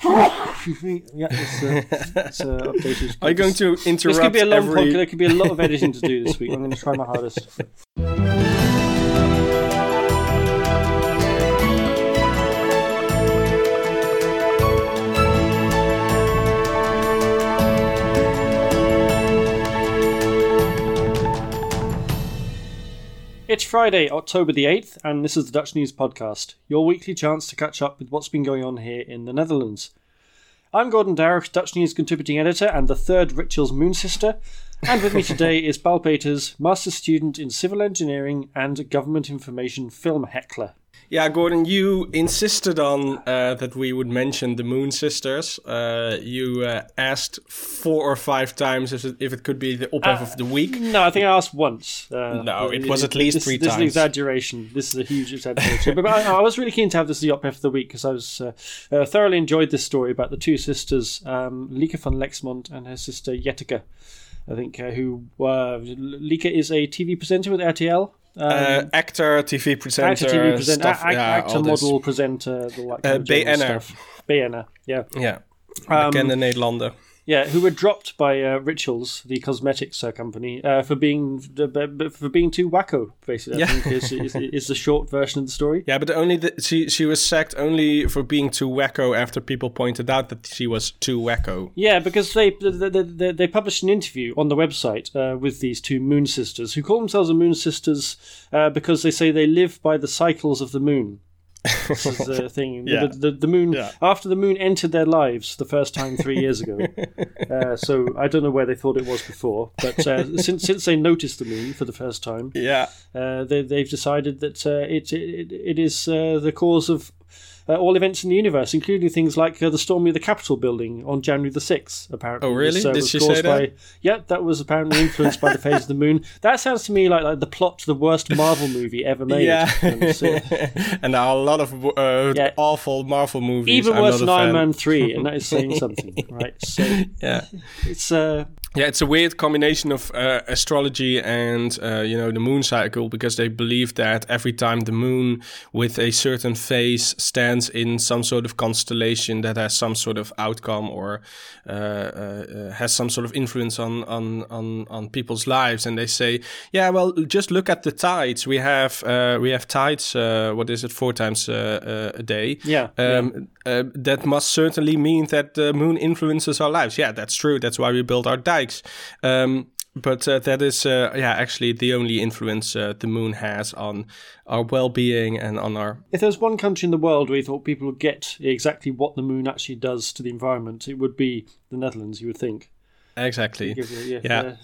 yeah, it's, uh, it's uh, updated. Are you going to interrupt? This could be a long every... podcast. There could be a lot of editing to do this week. I'm going to try my hardest. It's Friday, October the 8th, and this is the Dutch News Podcast, your weekly chance to catch up with what's been going on here in the Netherlands. I'm Gordon Darroch, Dutch News contributing editor and the third Ritual's moon sister, and with me today is Paul Peters, master student in civil engineering and government information film heckler. Yeah, Gordon, you insisted on uh, that we would mention the Moon Sisters. Uh, you uh, asked four or five times if it, if it could be the ophef of the week. No, I think I asked once. Uh, no, it was at least this, three this times. This is an exaggeration. This is a huge exaggeration. but, I, I, was really keen to have this as the ophef of the week because I was uh, uh, thoroughly enjoyed this story about the two sisters, um, Lieke van Lexmond and her sister Jetteke. I think who Lieke is a TV presenter with RTL. Um, uh, actor, TV presenter, actor, TV presenter, stuff, a- yeah, actor, model, presenter, the like uh, BN'er. BN'er, yeah. Yeah. Um, Bekende Nederlander. Yeah, who were dropped by uh, Rituals, the cosmetics uh, company, uh, for being for being too wacko. Basically, I Yeah. think is, is, is the short version of the story. Yeah, but only the, she she was sacked only for being too wacko after people pointed out that she was too wacko. Yeah, because they they, they, they published an interview on the website uh, with these two Moon Sisters, who call themselves the Moon Sisters uh, because they say they live by the cycles of the moon. This is the thing. Yeah. The, the, the moon Yeah. after the moon entered their lives the first time three years ago. uh, so I don't know where they thought it was before, but uh, since since they noticed the moon for the first time, Yeah. uh, they, they've decided that uh, it, it it is uh, the cause of uh, all events in the universe, including things like uh, the storming of the Capitol building on January the sixth. Apparently, Oh, really? This, Did she say that? By, yeah, that was apparently influenced by the phase of the moon. That sounds to me like, like the plot to the worst Marvel movie ever made. Yeah. And there are a lot of uh, Yeah. awful Marvel movies. even I'm worse than Iron. Man three, and that is saying something, right? So Yeah. it's uh, Yeah, it's a weird combination of uh, astrology and uh, you know the moon cycle because they believe that every time the moon with a certain phase stands in some sort of constellation that has some sort of outcome or uh, uh, uh, has some sort of influence on on on on people's lives, and they say, yeah, well, just look at the tides. We have uh, we have tides. Uh, what is it? Four times uh, uh, a day. Yeah, Um, uh, that must certainly mean that the moon influences our lives. Yeah, that's true. That's why we build our dikes. Um, but uh, that is, uh, yeah, actually the only influence uh, the moon has on our well-being and on our. if there was one country in the world where you thought people would get exactly what the moon actually does to the environment, it would be the Netherlands. You would think. Exactly. You- Yeah. yeah.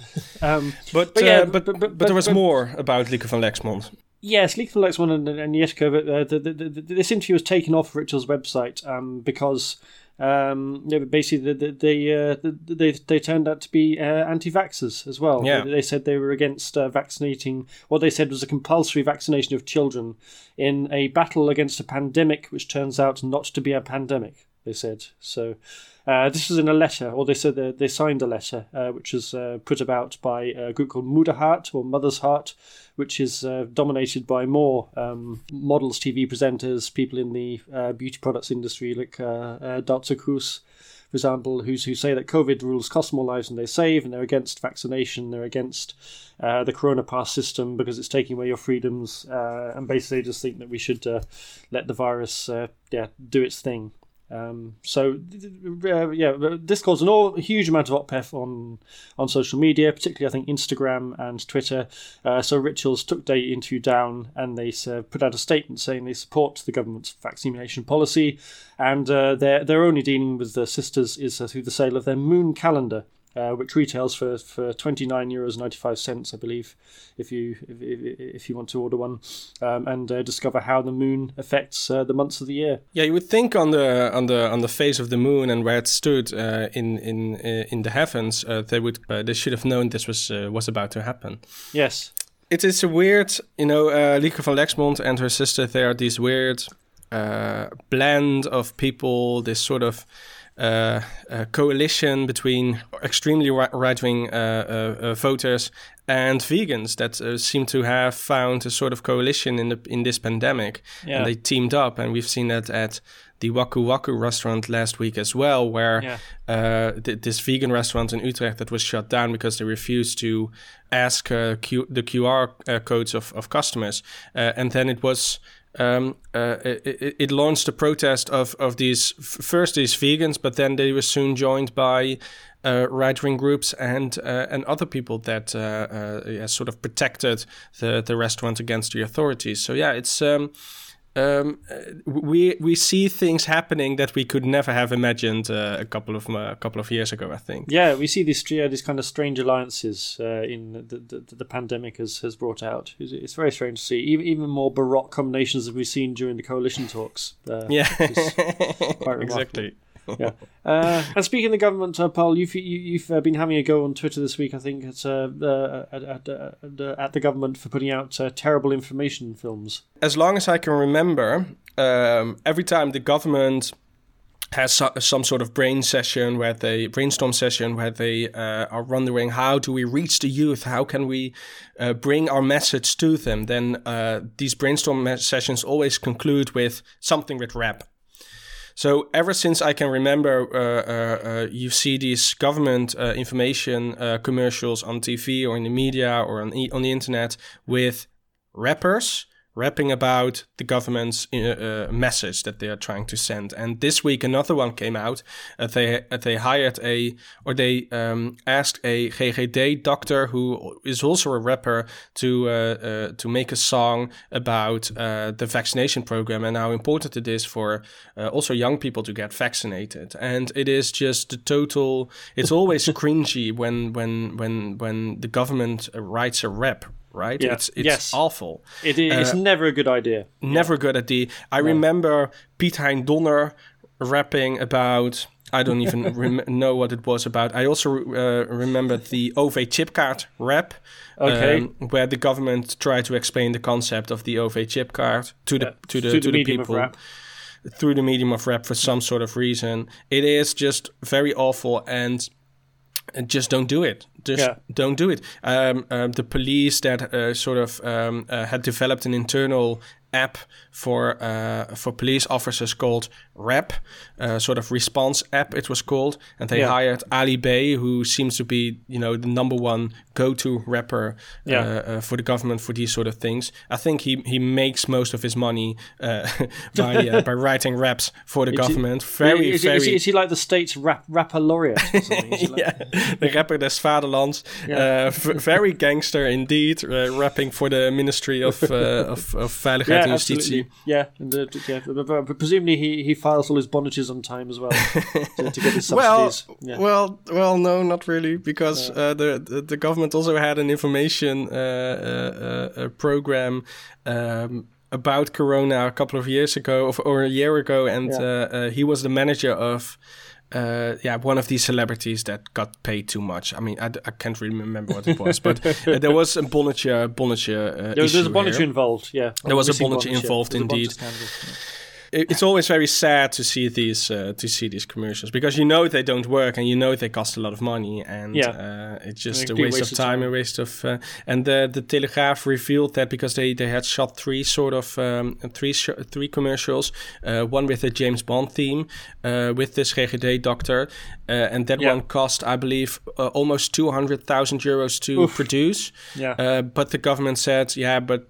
Um, But, But uh, yeah, but, but- but, but- there was more about Lieke van Lexmond. Yes, Lieke van Lexmond and, and but, uh, the, the, the, this interview was taken off Ritual's website um, because um, yeah, but basically the, the, they, uh, the, they they turned out to be uh, anti-vaxxers as well. Yeah. They, they said they were against uh, vaccinating. What they said was a compulsory vaccination of children in a battle against a pandemic, which turns out not to be a pandemic. They said so. Uh, this was in a letter, or they said they, they signed a letter, uh, which was uh, put about by a group called Moederhart or Mother's Heart, which is uh, dominated by more um, models, TV presenters, people in the uh, beauty products industry, like uh, uh, Dr. Cruz, for example, who's, who say that COVID rules cost more lives than they save, and they're against vaccination, they're against uh, the Corona Pass system because it's taking away your freedoms, and basically just think that we should let the virus yeah, do its thing. Um, so uh, yeah, this caused an all, a huge amount of ophef on on social media, particularly I think Instagram and Twitter. Uh, so Rituals took the interview down and they uh, put out a statement saying they support the government's vaccination policy, and uh, their their only dealing with the sisters is uh, through the sale of their moon calendar. Uh, which retails for, for twenty nine euros ninety five cents, I believe, if you if, if, if you want to order one, um, and uh, discover how the moon affects uh, the months of the year. Yeah, you would think on the on the on the face of the moon and where it stood uh, in in uh, in the heavens, uh, they would uh, they should have known this was uh, was about to happen. Yes, It is a weird, you know, uh, Lieke van Lexmond and her sister. They are these weird uh, blend of people, this sort of uh, coalition between extremely right wing uh, uh, voters and vegans that uh, seem to have found a sort of coalition in the in this pandemic, yeah. and they teamed up, and we've seen that at the Waku Waku restaurant last week as well, where yeah. uh, th- this vegan restaurant in Utrecht that was shut down because they refused to ask uh, Q- the QR uh, codes of, of customers. Uh, and then it was. Um, uh, it, it, launched a protest of, of these first these vegans, but then they were soon joined by uh, right wing groups and uh, and other people that uh, yeah, sort of protected the the restaurant against the authorities. So yeah, it's. Um, um, we we see things happening that we could never have imagined uh, a couple of uh, a couple of years ago. I think. Yeah, we see these yeah, these kind of strange alliances uh, in the, the, the pandemic has has brought out. It's, it's, very strange to see. Even even more baroque combinations that we've seen during the coalition talks. Uh, yeah, quite exactly yeah. Uh, and speaking of the government, uh, Paul, you've you, have uh, been having a go on Twitter this week. I think it's uh, uh at, at, at, at, the government for putting out uh, terrible information films. As long as I can remember, um, every time the government has some sort of brain session where they brainstorm session where they uh, are wondering how do we reach the youth how can we uh, bring our message to them then uh, these brainstorm sessions always conclude with something with rap so ever since I can remember, uh, uh, uh you see these government uh, information uh, commercials on TV or in the media or on, e- on the internet with rappers rapping about the government's uh, uh, message that they are trying to send. And this week, another one came out. Uh, they uh, they hired a or they um, asked a GGD doctor who is also a rapper to uh, uh, to make a song about the vaccination program and how important it is for also young people to get vaccinated. And it is just the total. It's always cringy when when when when the government writes a rap right? Yeah. It's it's yes. awful. It is. It's uh, never a good idea. Never yeah. a good idea. I no. remember Piet Hein Donner rapping about. I don't even rem- know what it was about. I also uh, remember the OV chipkaart rap, okay. um, where the government tried to explain the concept of the OV chipkaart to the to the to, to the, the people through the medium of rap for some sort of reason. It is just very awful and just don't do it. Just yeah. don't do it. Um, um, the police that uh, sort of um, uh, had developed an internal app for uh, for police officers called Rap, uh, sort of response app it was called, and they yeah. hired Ali B, who seems to be you know the number one go-to rapper yeah. uh, uh for the government for these sort of things. I think he he makes most of his money uh, by uh, by writing raps for the is government. He, very is, very. Is he, is he, like the state's rap, rapper laureate? Like yeah, the rapper des Yeah. very gangster indeed, rapping for the Ministry of of, of Veiligheid and Justitie. Yeah, and, uh, yeah, but presumably he, he files all his bonnetjes on time as well to, to, get his subsidies. Well, yeah. well, well, no, not really, because yeah. uh, the, the, the government also had an information uh, uh, uh program. Um, about Corona a couple of years ago, or, or a year ago, and yeah. Uh, he was the manager of uh, yeah, one of these celebrities that got paid too much. I mean, I, I can't really remember what it was, but uh, there was a Bonnetje, Bonnetje uh, there, was a Bonnetje involved, yeah. There was a Bonnetje involved, indeed it's always very sad to see these uh, to see these commercials because you know they don't work and you know they cost a lot of money and yeah. uh, it's just a waste, waste, of time, time, a waste of uh, and the the Telegraaf revealed that because they they had shot three sort of um, three three commercials uh, one with a James Bond theme uh, with this GGD doctor uh, and that yeah. one cost I believe almost 200,000 euros to Oof. produce yeah but the government said yeah but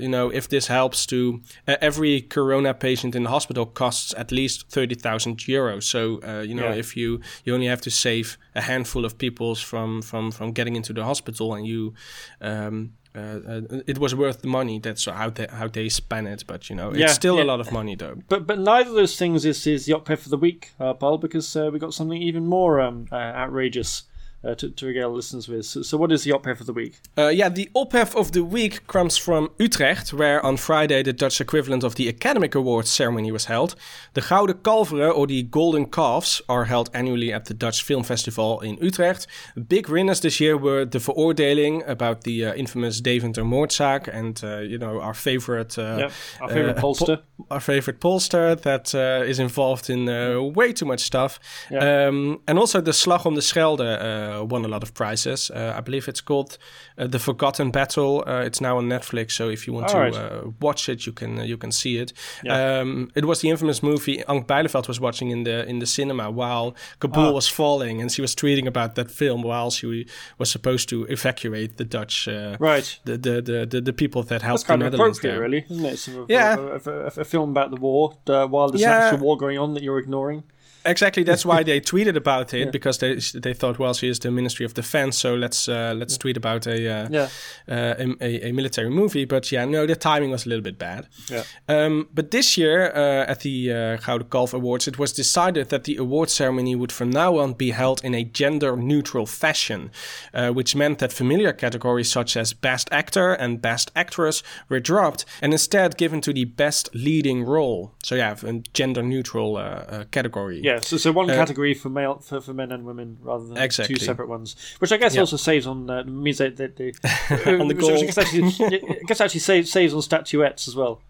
you know if this helps to every corona patient in the hospital costs at least 30,000 euros. So, uh, you know, yeah. if you, you only have to save a handful of people from, from, from getting into the hospital and you, um, uh, uh, it was worth the money. That's how they how they spend it. But you know, yeah, it's still yeah. a lot of money though. But but neither of those things is is the ophef for the week, uh, Paul, because uh, we got something even more um, uh, outrageous uh, to, to regale listeners with. So, so, what is the ophef of the week? Uh, yeah, the ophef of the week comes from Utrecht, where on Friday the Dutch equivalent of the Academy Awards ceremony was held. The Gouden Kalveren, or the Golden Calves, are held annually at the Dutch Film Festival in Utrecht. Big winners this year were the Veroordeling about the uh, infamous Deventer moordzaak, and uh, you know our favorite, uh, yep, our favorite pollster, po- our favorite pollster that uh, is involved in way too much stuff, yep. um, and also the Slag om de Schelde uh, won a lot of prizes. Uh, I believe it's called uh, The Forgotten Battle. it's now on Netflix, so if you want All to right. watch it, you can you can see it. Yeah. Um, it was the infamous movie Ank Bijleveld was watching in the in the cinema while Kabul oh. was falling, and she was tweeting about that film while she was supposed to evacuate the Dutch, right? The the, the the, the people that helped That's the Netherlands there. really, isn't it? Sort of yeah, a, a, a, a, film about the war while there's yeah. actual war going on that you're ignoring exactly. That's why they tweeted about it yeah. because they they thought, well, she is the Ministry of Defense, so let's uh, let's yeah. tweet about a, uh, yeah. uh, a, a military movie. But yeah, no, the timing was a little bit bad. Yeah. Um, but this year uh, at the uh, Gouden Kalf Awards, it was decided that the award ceremony would from now on be held in a gender-neutral fashion, uh, which meant that familiar categories such as Best Actor and Best Actress were dropped and instead given to the Best Leading Role. So yeah, a gender-neutral category. Yeah. Yeah, so, so one uh, category for male for, for men and women rather than exactly. two separate ones, which I guess yep. also saves on uh, means that, that they on the goal. I guess actually, I guess actually saves, saves on statuettes as well.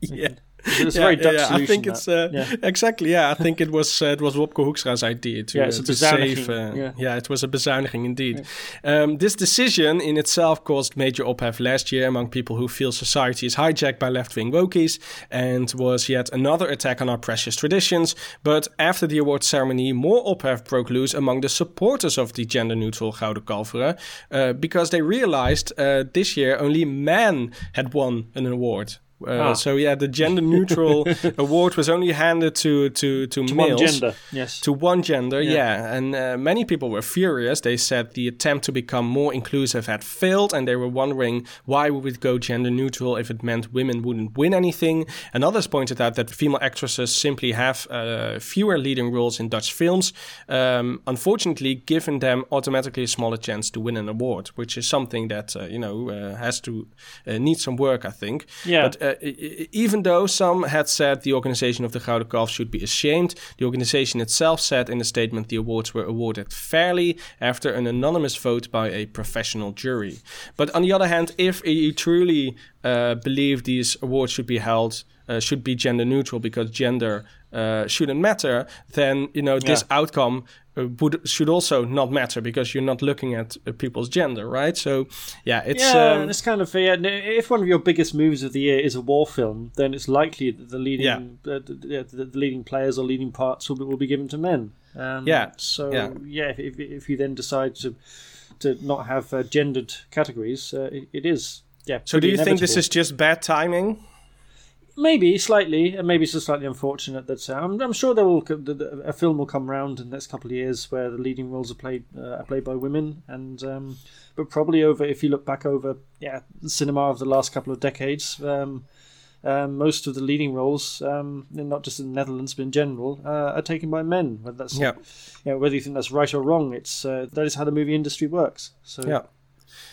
yeah. It's yeah, very Dutch yeah, solution. I think it's uh, yeah. exactly. Yeah, I think it was uh, it was Wopke Hoekstra's idea to, yeah, uh, to save. Uh, yeah. yeah, it was a bezuiniging indeed. Um, this decision in itself caused major ophef last year among people who feel society is hijacked by left-wing wokies, and was yet another attack on our precious traditions. But after the award ceremony, more ophef broke loose among the supporters of the gender-neutral Gouden Kalveren, uh, because they realized uh, this year only men had won an award. Uh, ah. So yeah, the gender neutral award was only handed to to to, to males, one gender. Yes, to one gender. Yeah, yeah. and uh, many people were furious. They said the attempt to become more inclusive had failed, and they were wondering why we would go gender neutral if it meant women wouldn't win anything. And others pointed out that female actresses simply have uh, fewer leading roles in Dutch films, um, unfortunately, giving them automatically a smaller chance to win an award, which is something that uh, you know uh, has to uh, need some work, I think. Yeah. But, even though some had said the organization of the Gouden Kalf should be ashamed, the organization itself said in a statement the awards were awarded fairly after an anonymous vote by a professional jury. But on the other hand, if you truly uh, believe these awards should be held, uh, should be gender neutral because gender uh, shouldn't matter, then you know this yeah. outcome uh, would should also not matter because you're not looking at uh, people's gender, right? So, yeah, it's yeah, um, it's kind of yeah. If one of your biggest movies of the year is a war film, then it's likely that the leading yeah. uh, the, the, the, leading players or leading parts will be, will be given to men. Um, yeah. So yeah, yeah if, if, if, you then decide to to not have uh, gendered categories, uh, it, it is yeah. So, do you inevitable. think this is just bad timing? Maybe slightly, and maybe it's just slightly unfortunate that uh, I'm, I'm, sure there will a film will come around in the next couple of years where the leading roles are played uh, are played by women, and um, but probably over if you look back over yeah the cinema of the last couple of decades, um, um, most of the leading roles, um, not just in the Netherlands but in general, uh, are taken by men. Whether that's yeah. you know, whether you think that's right or wrong, it's uh, that is how the movie industry works. So yeah.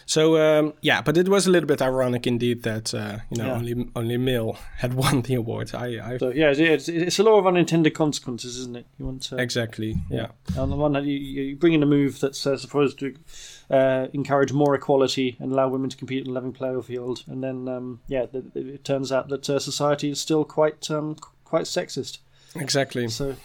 So um, yeah, but it was a little bit ironic indeed that uh, you know yeah. only only male had won the award. I, I so, yeah, it's, it's, a law of unintended consequences, isn't it? You want to exactly yeah. yeah. On the one hand, you, you bring in a move that's uh, supposed to uh, encourage more equality and allow women to compete in a level playing field, and then um, yeah, it, it, turns out that uh, society is still quite um, quite sexist. Exactly. So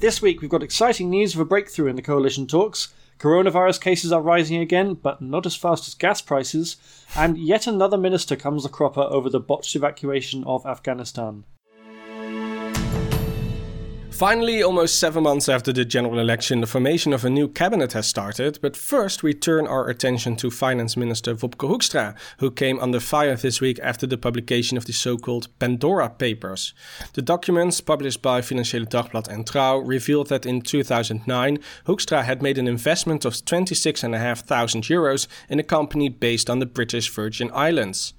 this week we've got exciting news of a breakthrough in the coalition talks. Coronavirus cases are rising again, but not as fast as gas prices, and yet another minister comes the cropper over the botched evacuation of Afghanistan. Finally, almost seven months after the general election, the formation of a new cabinet has started. But first, we turn our attention to Finance Minister Wopke Hoekstra, who came under fire this week after the publication of the so called Pandora Papers. The documents, published by Financiële Dagblad and Trouw, revealed that in 2009, Hoekstra had made an investment of 26,500 euros in a company based on the British Virgin Islands.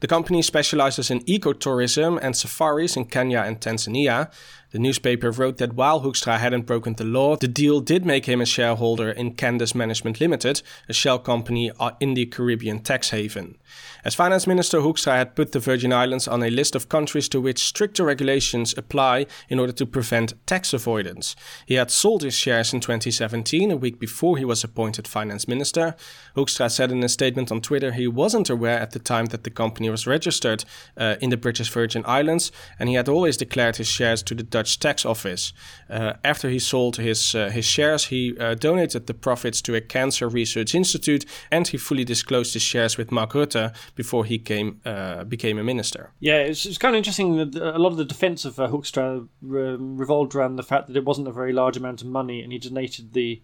The company specializes in ecotourism and safaris in Kenya and Tanzania. The newspaper wrote that while Hoekstra hadn't broken the law, the deal did make him a shareholder in Candace Management Limited, a shell company uh, in the Caribbean tax haven. As finance minister, Hoekstra had put the Virgin Islands on a list of countries to which stricter regulations apply in order to prevent tax avoidance. He had sold his shares in 2017, a week before he was appointed finance minister. Hoekstra said in a statement on Twitter he wasn't aware at the time that the company was registered uh, in the British Virgin Islands, and he had always declared his shares to the tax office. Uh, after he sold his uh, his shares, he uh, donated the profits to a cancer research institute, and he fully disclosed his shares with Mark Rutte before he came uh, became a minister. Yeah, it's, it's kind of interesting that a lot of the defence of uh, Hoekstra re- revolved around the fact that it wasn't a very large amount of money, and he donated the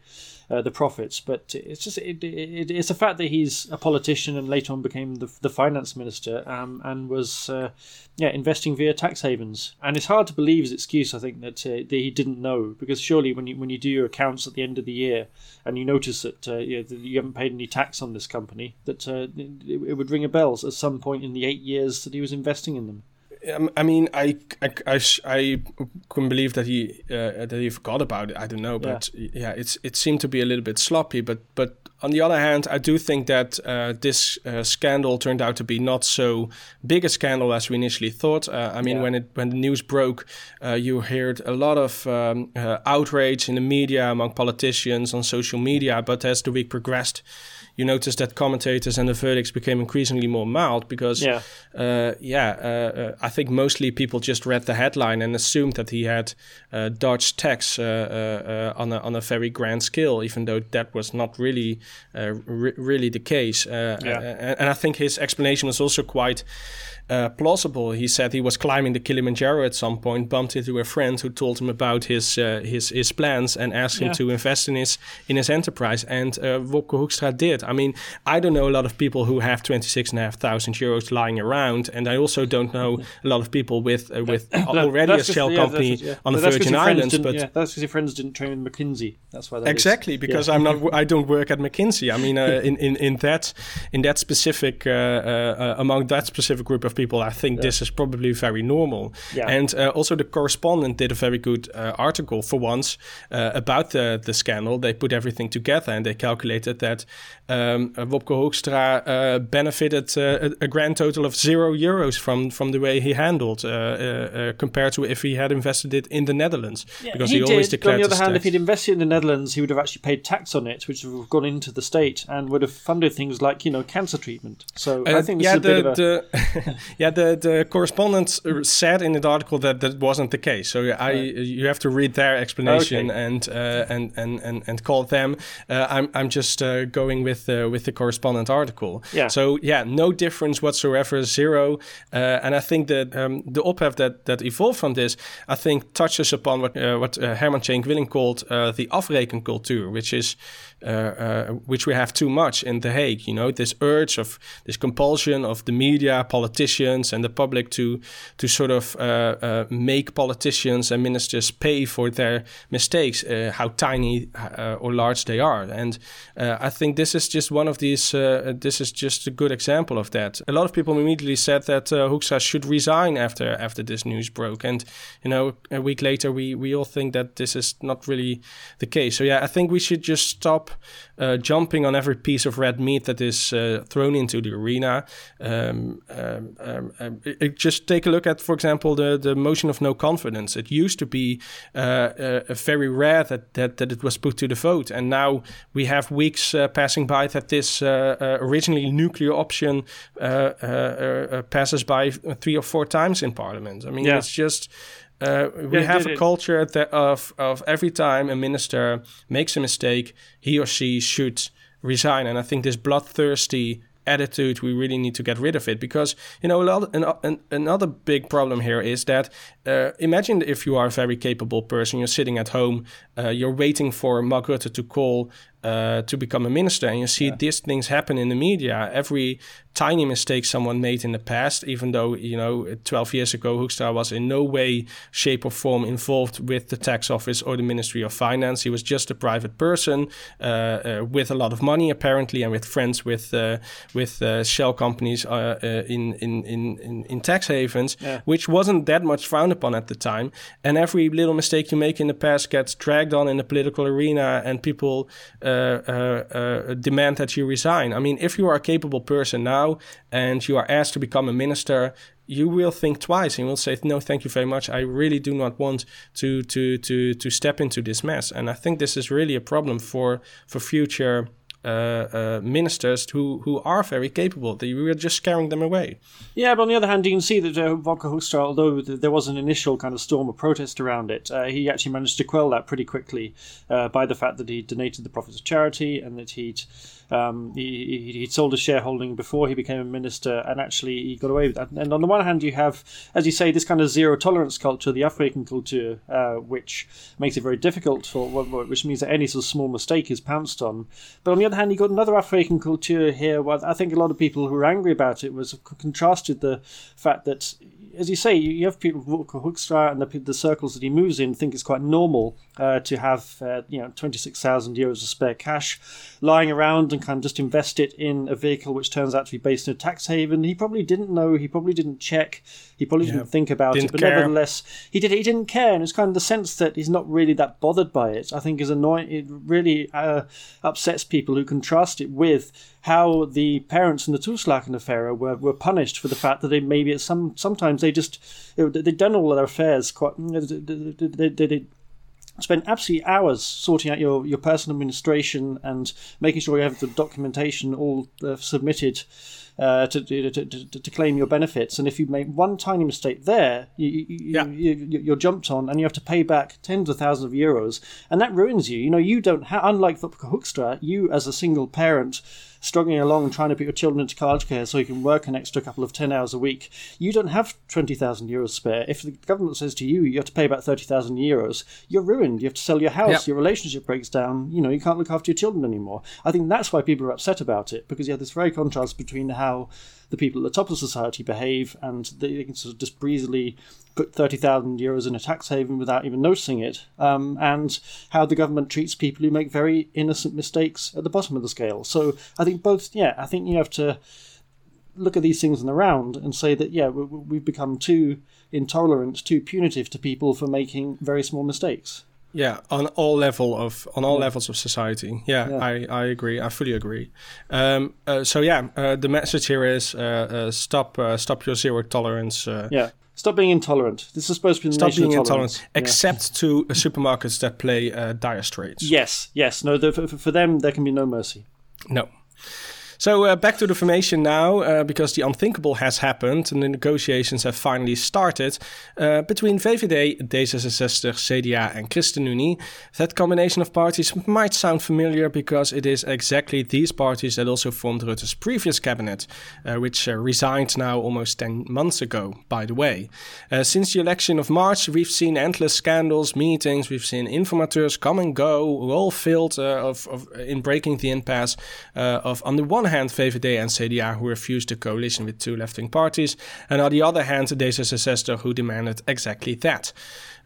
uh, the profits. But it's just it, it, it's a fact that he's a politician and later on became the, the finance minister um, and was uh, yeah investing via tax havens. And it's hard to believe his excuse. I think that, uh, that he didn't know because surely when you when you do your accounts at the end of the year and you notice that, uh, you, know, that you haven't paid any tax on this company, that uh, it, it would ring a bell at some point in the eight years that he was investing in them. Um, I mean, I, I, I, I, couldn't believe that he uh, that he forgot about it. I don't know, but yeah. yeah, it's it seemed to be a little bit sloppy. But but on the other hand, I do think that uh, this uh, scandal turned out to be not so big a scandal as we initially thought. Uh, I mean, yeah. when it when the news broke, uh, you heard a lot of um, uh, outrage in the media among politicians on social media. But as the week progressed you noticed that commentators and the verdicts became increasingly more mild because, yeah, uh, yeah uh, uh, I think mostly people just read the headline and assumed that he had uh, dodged tax uh, uh, on a on a very grand scale, even though that was not really Uh, re- really the case. Uh, yeah. and, and I think his explanation was also quite uh, plausible. He said he was climbing the Kilimanjaro at some point, bumped into a friend who told him about his uh, his his plans and asked him to invest in his in his enterprise. And uh, Wopke Hoekstra did. I mean, I don't know a lot of people who have twenty six and a half thousand euros lying around, and I also don't know a lot of people with uh, with already a shell yeah, company yeah. on the Virgin Islands. But yeah, that's because your friends didn't train in McKinsey. That's why. That exactly because I'm not. I don't work at McKinsey. I mean, uh, in, in in that in that specific uh, among that specific group of people, I think yeah. this is probably very normal. Yeah. And uh, also, the correspondent did a very good uh, article for once uh, about the, the scandal. They put everything together and they calculated that um, Wopke Hoekstra uh, benefited uh, a, a, grand total of zero euros from, from the way he handled uh, compared to if he had invested it in the Netherlands. Yeah, because he, he always declared. On the other hand, if he'd invested in the Netherlands, he would have actually paid tax on it, which would have gone into the state and would have funded things like you know cancer treatment. So I think yeah, the, the yeah the the, correspondent said in the article that that wasn't the case. So I you have to read their explanation okay. and, uh, and and and and call them. Uh, I'm I'm just uh, going with uh, with the correspondent article. Yeah. So yeah, no difference whatsoever, zero. Uh, and I think that um, the op-ed that that evolved from this, I think touches upon what uh, what Herman Tjenk Willink called the afrekencultuur, which is uh, uh, which we have too much in The Hague. You know, this urge of this compulsion of the media, politicians, and the public to to sort of uh, make politicians and ministers pay for their mistakes, how tiny or large they are. And I think this is just one of these. this is just a good example of that. A lot of people immediately said that uh, Hoekstra should resign after after this news broke, and you know, a week later we we all think that this is not really the case. So yeah, I think we should just stop uh, jumping on every piece of red meat that is uh, thrown into the arena. Um, um, um, um just take a look at, for example, the, the motion of no confidence. It used to be uh, uh very rare that, that, that it was put to the vote, and now we have weeks uh, passing by that this uh, originally nuclear option passes by three or four times in Parliament. I mean, yeah. it's just uh, we have a culture that of of every time a minister makes a mistake, he or she should resign. And I think this bloodthirsty attitude we really need to get rid of it because you know an, an, another big problem here is that uh, imagine if you are a very capable person, you're sitting at home, uh, you're waiting for Mark Rutte to call uh, to become a minister, and you see yeah. these things happen in the media. Every tiny mistake someone made in the past, even though you know, 12 years ago, Hoekstra was in no way, shape, or form involved with the tax office or the Ministry of Finance. He was just a private person uh, uh, with a lot of money, apparently, and with friends with uh, with uh, shell companies in, in in in tax havens, yeah. which wasn't that much frowned upon at the time. And every little mistake you make in the past gets dragged on in the political arena, and people uh, uh, uh, demand that you resign. I mean, if you are a capable person now and you are asked to become a minister, you will think twice and will say no thank you very much i really do not want to to to to step into this mess and i think this is really a problem for for future uh, uh, ministers who, who are very capable. They, we are just scaring them away. Yeah, but on the other hand, you can see that uh, Wopke Hoekstra, although there was an initial kind of storm of protest around it, uh, he actually managed to quell that pretty quickly uh, by the fact that he donated the profits of charity and that he'd um, he, he, would sold his shareholding before he became a minister, and actually he got away with that. And on the one hand, you have, as you say, this kind of zero tolerance culture, the Afrekencultuur, uh, which makes it very difficult for, which means that any sort of small mistake is pounced on. But on the other hand, you got another African culture here. Where I think a lot of people who were angry about it was contrasted the fact that as you say, you have people Hoekstra and the, the circles that he moves in think it's quite normal uh, to have uh, you know twenty six thousand euros of spare cash lying around and kind of just invest it in a vehicle which turns out to be based in a tax haven. He probably didn't know. He probably didn't check. He probably yeah. didn't think about didn't it. But care. nevertheless, he did. He didn't care, and it's kind of the sense that he's not really that bothered by it. I think is annoying. It really uh, upsets people who contrast it with how the parents in the Toeslagen affair were, were punished for the fact that they maybe at some sometimes they just they'd done all their affairs quite they, they, they, spend absolutely hours sorting out your, your personal administration and making sure you have the documentation all uh, submitted uh, to, to, to, to, claim your benefits. And if you make one tiny mistake there, you, you, yeah. you, are jumped on and you have to pay back tens of thousands of euros. And that ruins you. You know, you don't, ha- unlike Hoekstra, you as a single parent struggling along trying to put your children into childcare so you can work an extra couple of 10 hours a week, you don't have 20,000 euros spare. If the government says to you, you have to pay about 30,000 euros, you're ruined. You have to sell your house, yep. your relationship breaks down, you know, you can't look after your children anymore. I think that's why people are upset about it, because you have this very contrast between how the people at the top of society behave and they can sort of just breezily put 30,000 euros in a tax haven without even noticing it, um, and how the government treats people who make very innocent mistakes at the bottom of the scale. So I think both, yeah, I think you have to look at these things in the round and say that, yeah, we've become too intolerant, too punitive to people for making very small mistakes. Yeah, on all level of on all levels of society. Yeah, yeah, I, I agree. I fully agree. Um, uh, so yeah, uh, the message here is uh, uh stop uh, stop your zero tolerance. Uh, yeah. Stop being intolerant. This is supposed to be the Stop being intolerant, except yeah. to supermarkets that play dire straits. Yes, yes. No, the, for, for them there can be no mercy. No. So uh, back to the formation now, uh, because the unthinkable has happened and the negotiations have finally started uh, between VVD, D66, CDA, and ChristenUnie. That combination of parties might sound familiar because it is exactly these parties that also formed Rutte's previous cabinet, uh, which uh, resigned now almost 10 months ago, by the way. Uh, since the election of March, we've seen endless scandals, meetings, we've seen informateurs come and go, all filled of, of, in breaking the impasse of, on the one one hand VVD and CDA who refused a coalition with two left-wing parties, and on the other hand D66 who demanded exactly that.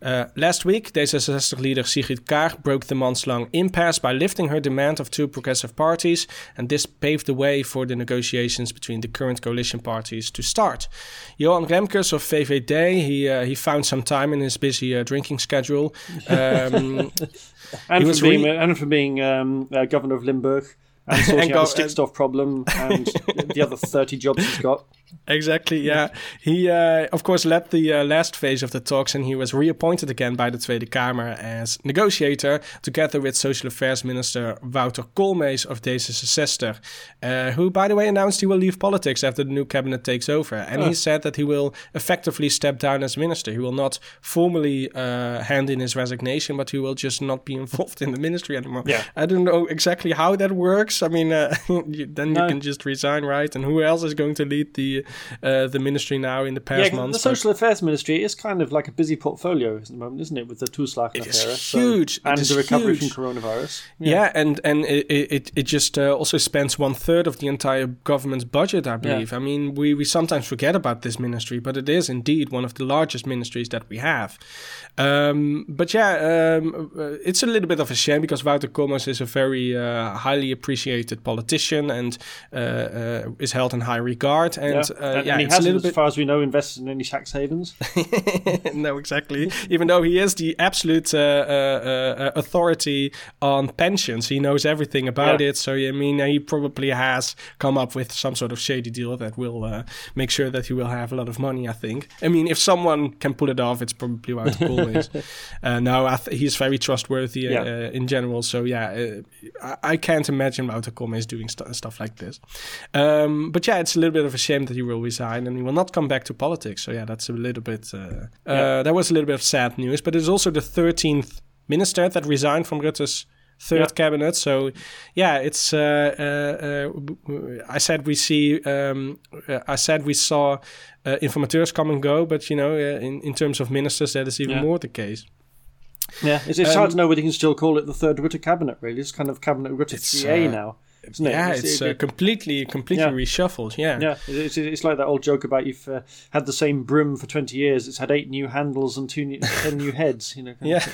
Uh, last week, D66 leader Sigrid Kaag broke the months-long impasse by lifting her demand of two progressive parties, and this paved the way for the negotiations between the current coalition parties to start. Johan Remkes of VVD, he uh, he found some time in his busy uh, drinking schedule. Um, and, from being, re- and, from being, um, uh, governor of Limburg and sorting and out the stikstof problem and the other 30 jobs he's got. Exactly, yeah. He, uh, of course, led the uh, last phase of the talks and he was reappointed again by the Tweede Kamer as negotiator together with Social Affairs Minister Wouter Koolmees of D66, uh, who, by the way, announced he will leave politics after the new cabinet takes over. And he said that he will effectively step down as minister. He will not formally uh, hand in his resignation, but he will just not be involved in the ministry anymore. Yeah. I don't know exactly how that works works. I mean, uh, you, then No. you can just resign, right? And who else is going to lead the uh, the ministry now in the past Yeah, months? the social affairs ministry is kind of like a busy portfolio at the moment, isn't it? With the Toeslagen It is affair, huge. It and the recovery huge. from coronavirus. Yeah, and and it it, it just uh, also spends one third of the entire government's budget, I believe. I mean, we we sometimes forget about this ministry, but it is indeed one of the largest ministries that we have. Um, but yeah, um, uh, it's a little bit of a shame because Wouter Koolmees is a very uh, highly appreciated politician and uh, uh, is held in high regard. And Yeah, uh, and, yeah, and he hasn't, little as far as we know, invested in any tax havens. no, exactly. Even though he is the absolute uh, uh, uh, authority on pensions, he knows everything about Yeah. it. So I mean, he probably has come up with some sort of shady deal that will uh, make sure that he will have a lot of money. I think. I mean, if someone can pull it off, it's probably Wouter Koolmees. uh, no, I th- he's very trustworthy uh, Yeah. uh, in general. So yeah, uh, I-, I can't imagine Wouter Koolmees doing st- stuff like this. Um, but yeah, it's a little bit of a shame that he will resign and he will not come back to politics. So yeah, that's a little bit. Uh, Yeah. uh, that was a little bit of sad news. But it's also the thirteenth minister that resigned from Rutte's third Yeah. cabinet. So yeah, it's. Uh, uh, uh, I said we see. Um, uh, I said we saw uh, informateurs come and go, but you know, uh, in in terms of ministers, that is even Yeah. more the case. Yeah, it's, it's Um, hard to know whether you can still call it the third Rutte cabinet. Really, it's kind of cabinet Rutte It's, 3A uh, now, isn't it? Yeah, it's it- uh, completely completely Yeah. reshuffled. Yeah. yeah, it's, it's like that old joke about you've uh, had the same broom for twenty years. It's had eight new handles and two new, ten new heads. You know, Yeah.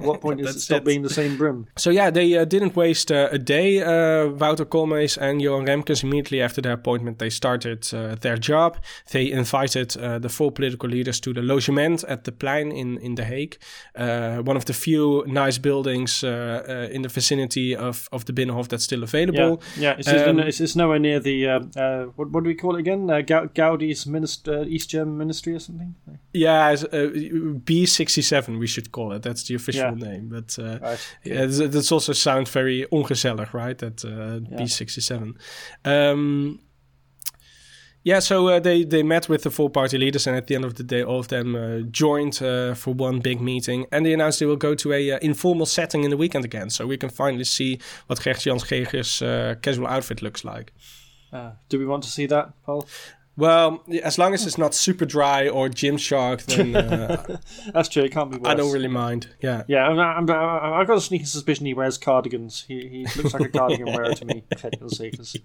what point does it stop it. being the same broom? So yeah, they uh, didn't waste uh, a day. Uh, Wouter Koolmees and Johan Remkes immediately after their appointment, they started uh, their job. They invited uh, the four political leaders to the logement at the Plein in in The Hague, uh, one of the few nice buildings uh, uh, in the vicinity of of the Binnenhof that's still available. Yeah, yeah. It's, Um, it's, it's nowhere near the uh, uh, what, what do we call it again? Uh, Gaudi's minister, East German ministry or something. Yeah, uh, B67 we should call it. That's the official Yeah. name. But uh, Right. Yeah, that's- also sounds very ongezellig, right? That uh, B67. Um, yeah, so uh, they they met with the four party leaders, and at the end of the day, all of them uh, joined uh, for one big meeting, and they announced they will go to a uh, informal setting in the weekend again, so we can finally see what Gert-Jan Segers' uh, casual outfit looks like. Uh, do we want to see that, Paul? Well, as long as it's not Superdry or Gymshark, then uh, That's true. It can't be worse. I don't really mind. Yeah. Yeah, I'm, I've got a sneaking suspicion he wears cardigans. He, he looks like a cardigan wearer to me. technically, 'cause-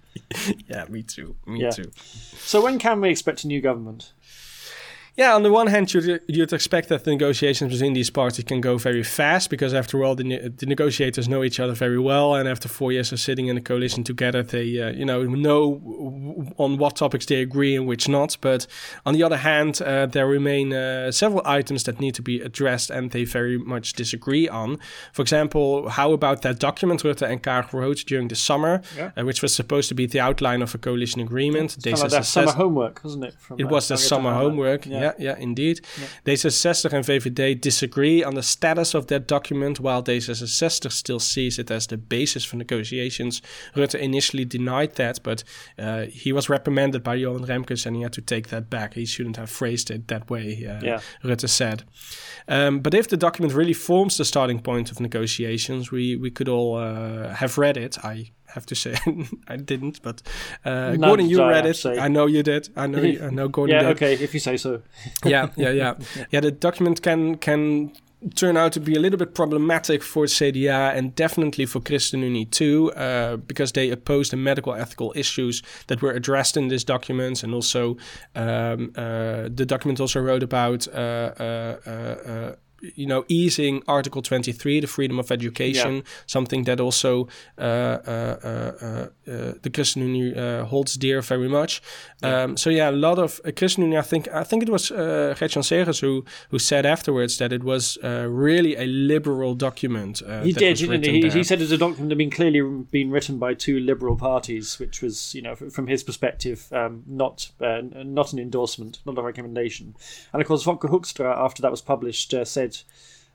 Yeah, me too. Me Yeah. too. So when can we expect a new government? Yeah, on the one hand, you'd, you'd expect that the negotiations between these parties can go very fast because, after all, the, ne- the negotiators know each other very well, and after four years of sitting in a coalition together, they uh, you know know w- on what topics they agree and which not. But on the other hand, uh, there remain uh, several items that need to be addressed, and they very much disagree on. For example, how about that document Rutte and Kaag wrote during the summer, Yeah. uh, which was supposed to be the outline of a coalition agreement? Kind of that summer homework, wasn't it? From, It uh, was the summer homework. Yeah, yeah, indeed. D66 and VVD disagree on the status of that document, while D66 still sees it as the basis for negotiations. Rutte initially denied that, but uh, he was reprimanded by Johan Remkes and he had to take that back. He shouldn't have phrased it that way, uh, Yeah. Rutte said. Um, but if the document really forms the starting point of negotiations, we, we could all uh, have read it. I have to say I didn't, but uh, Gordon, you read it. say. I know you did. I know. You, I know Gordon Yeah, did okay, if you say so. yeah, yeah, yeah, yeah. The document can can turn out to be a little bit problematic for CDA and definitely for ChristenUnie too, uh, because they oppose the medical ethical issues that were addressed in this document, and also um, uh, the document also wrote about. Uh, uh, uh, uh, you know, easing Article 23, the freedom of education, Yeah. something that also uh, uh, uh, uh, the ChristenUnie uh, holds dear very much. Um, so yeah, a lot of uh, Union. I think I think it was uh, Gert-Jan Segers who who said afterwards that it was uh, really a liberal document. Uh, He did, didn't he? He, he said it's a document that had been clearly been written by two liberal parties, which was, you know, from his perspective, um, not uh, not an endorsement, not a recommendation. And of course, Wopke Hoekstra, after that was published, uh,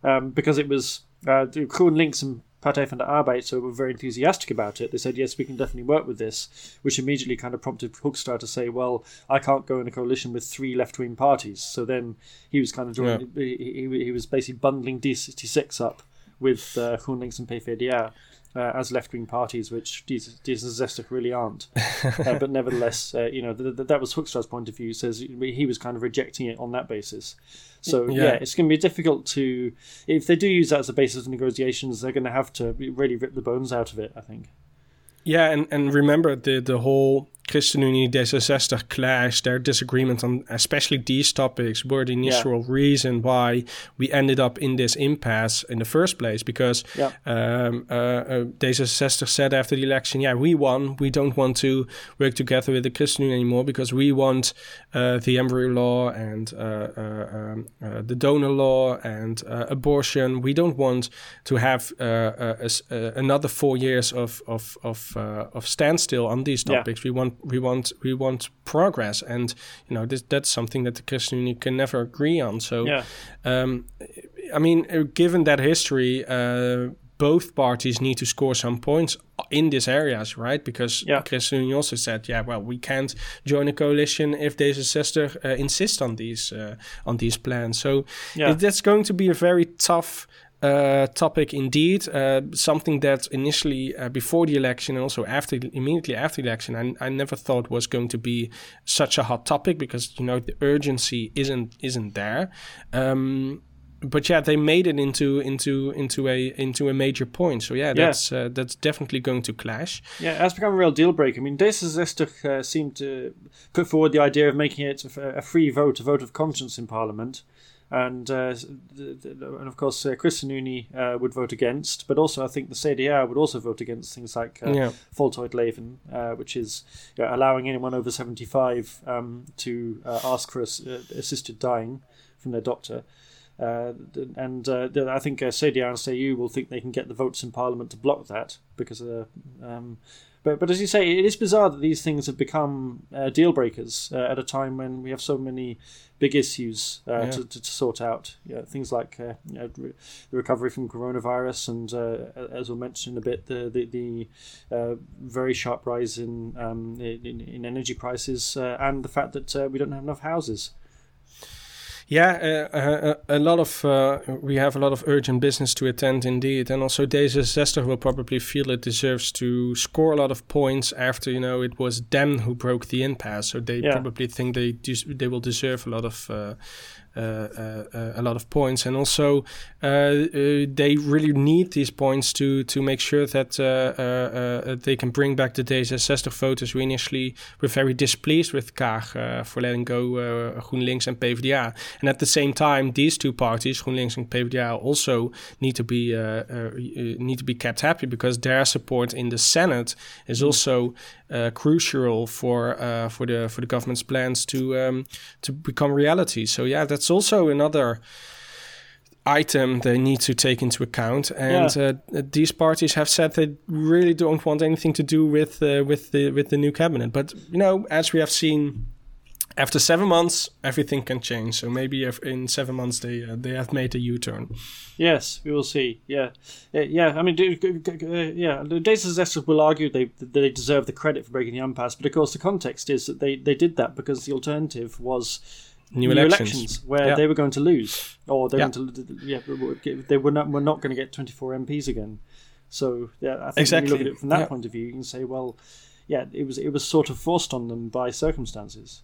um, because it was uh, the Groen Links and Partij van de Arbeid, so were very enthusiastic about it. They said, yes, we can definitely work with this, which immediately kind of prompted Hoekstra to say, well, I can't go in a coalition with three left wing parties. So then he was kind of drawing, he, he, he was basically bundling D66 up with uh, GroenLinks and PvdA. Uh, as left-wing parties, which D66 really aren't, uh, but nevertheless, uh, you know th- th- that was Hoekstra's point of view. Says he was kind of rejecting it on that basis. So yeah, yeah it's going to be difficult to if they do use that as a basis of negotiations, they're going to have to really rip the bones out of it. I think. Yeah, and, and remember the the whole ChristenUnie D66 clash, their disagreement on especially these topics were the initial yeah. reason why we ended up in this impasse in the first place. Because yeah. um, uh, uh, D66 said after the election, yeah, we won. We don't want to work together with the ChristenUnie anymore because we want uh, the embryo law and uh, uh um, uh, the donor law and uh, abortion. We don't want to have a, another four years of of of, of standstill on these topics. Yeah. We want we want we want progress, and you know this, that's something that the Christian Union can never agree on. So, yeah. um, I mean, uh, given that history, uh, both parties need to score some points in these areas, right? Because yeah. ChristenUnie also said, yeah, well, we can't join a coalition if D66 uh, insist on these uh, on these plans. So yeah. it, that's going to be a very tough uh, topic indeed. Uh, something that initially, uh, before the election and also after, immediately after the election, I, I never thought was going to be such a hot topic because you know the urgency isn't isn't there. Um, but yeah, they made it into into into a into a major point. So yeah, that's yeah. Uh, that's definitely going to clash. Yeah, it has become a real deal breaker. I mean, D66 uh, seemed to put forward the idea of making it a free vote, a vote of conscience in Parliament and uh, and of course uh, ChristenUnie uh, would vote against, but also I think the CDA would also vote against things like uh, yeah. Voltooid uh, which is you know, allowing anyone over seventy five um, to uh, ask for uh, assisted dying from their doctor. Uh, and uh, I think uh, CDA and CU will think they can get the votes in Parliament to block that because of the. Um, but, but as you say, it is bizarre that these things have become uh, deal breakers uh, at a time when we have so many big issues uh, yeah. to, to, to, sort out. You know, things like uh, you know, the recovery from coronavirus, and uh, as we'll mention in a bit, the the, the uh, very sharp rise in, um, in, in energy prices, uh, and the fact that uh, we don't have enough houses. Yeah, uh, uh, a lot of uh, we have a lot of urgent business to attend indeed, and also D66 will probably feel it deserves to score a lot of points after you know it was them who broke the impasse, so they yeah. probably think they they will deserve a lot of uh, uh, uh, uh, Uh, uh, uh, a lot of points, and also they really need these points to to make sure that they can bring back the D66 voters who initially were very displeased with Kaag for letting go GroenLinks and PvdA. And at the same time, these two parties, GroenLinks and PvdA, also need to be need to be kept happy because their support in the Senate is mm. also uh, crucial for uh, for the for the government's plans to um, to become reality. So yeah, that's also another item they need to take into account. And yeah. uh, these parties have said they really don't want anything to do with uh, with the with the new cabinet. But you know, as we have seen after seven months, everything can change. So maybe in seven months they uh, they have made a U turn. Yes, we will see. Yeah, yeah. I mean, yeah. The D66 will argue they they deserve the credit for breaking the impasse, but of course the context is that they they did that because the alternative was new, new elections. elections. where yeah. they were going to lose, or they yeah. to yeah they were not were not going to get twenty four MPs again. So yeah, I think exactly. when you look at it from that yeah. point of view, you can say, well, yeah, it was it was sort of forced on them by circumstances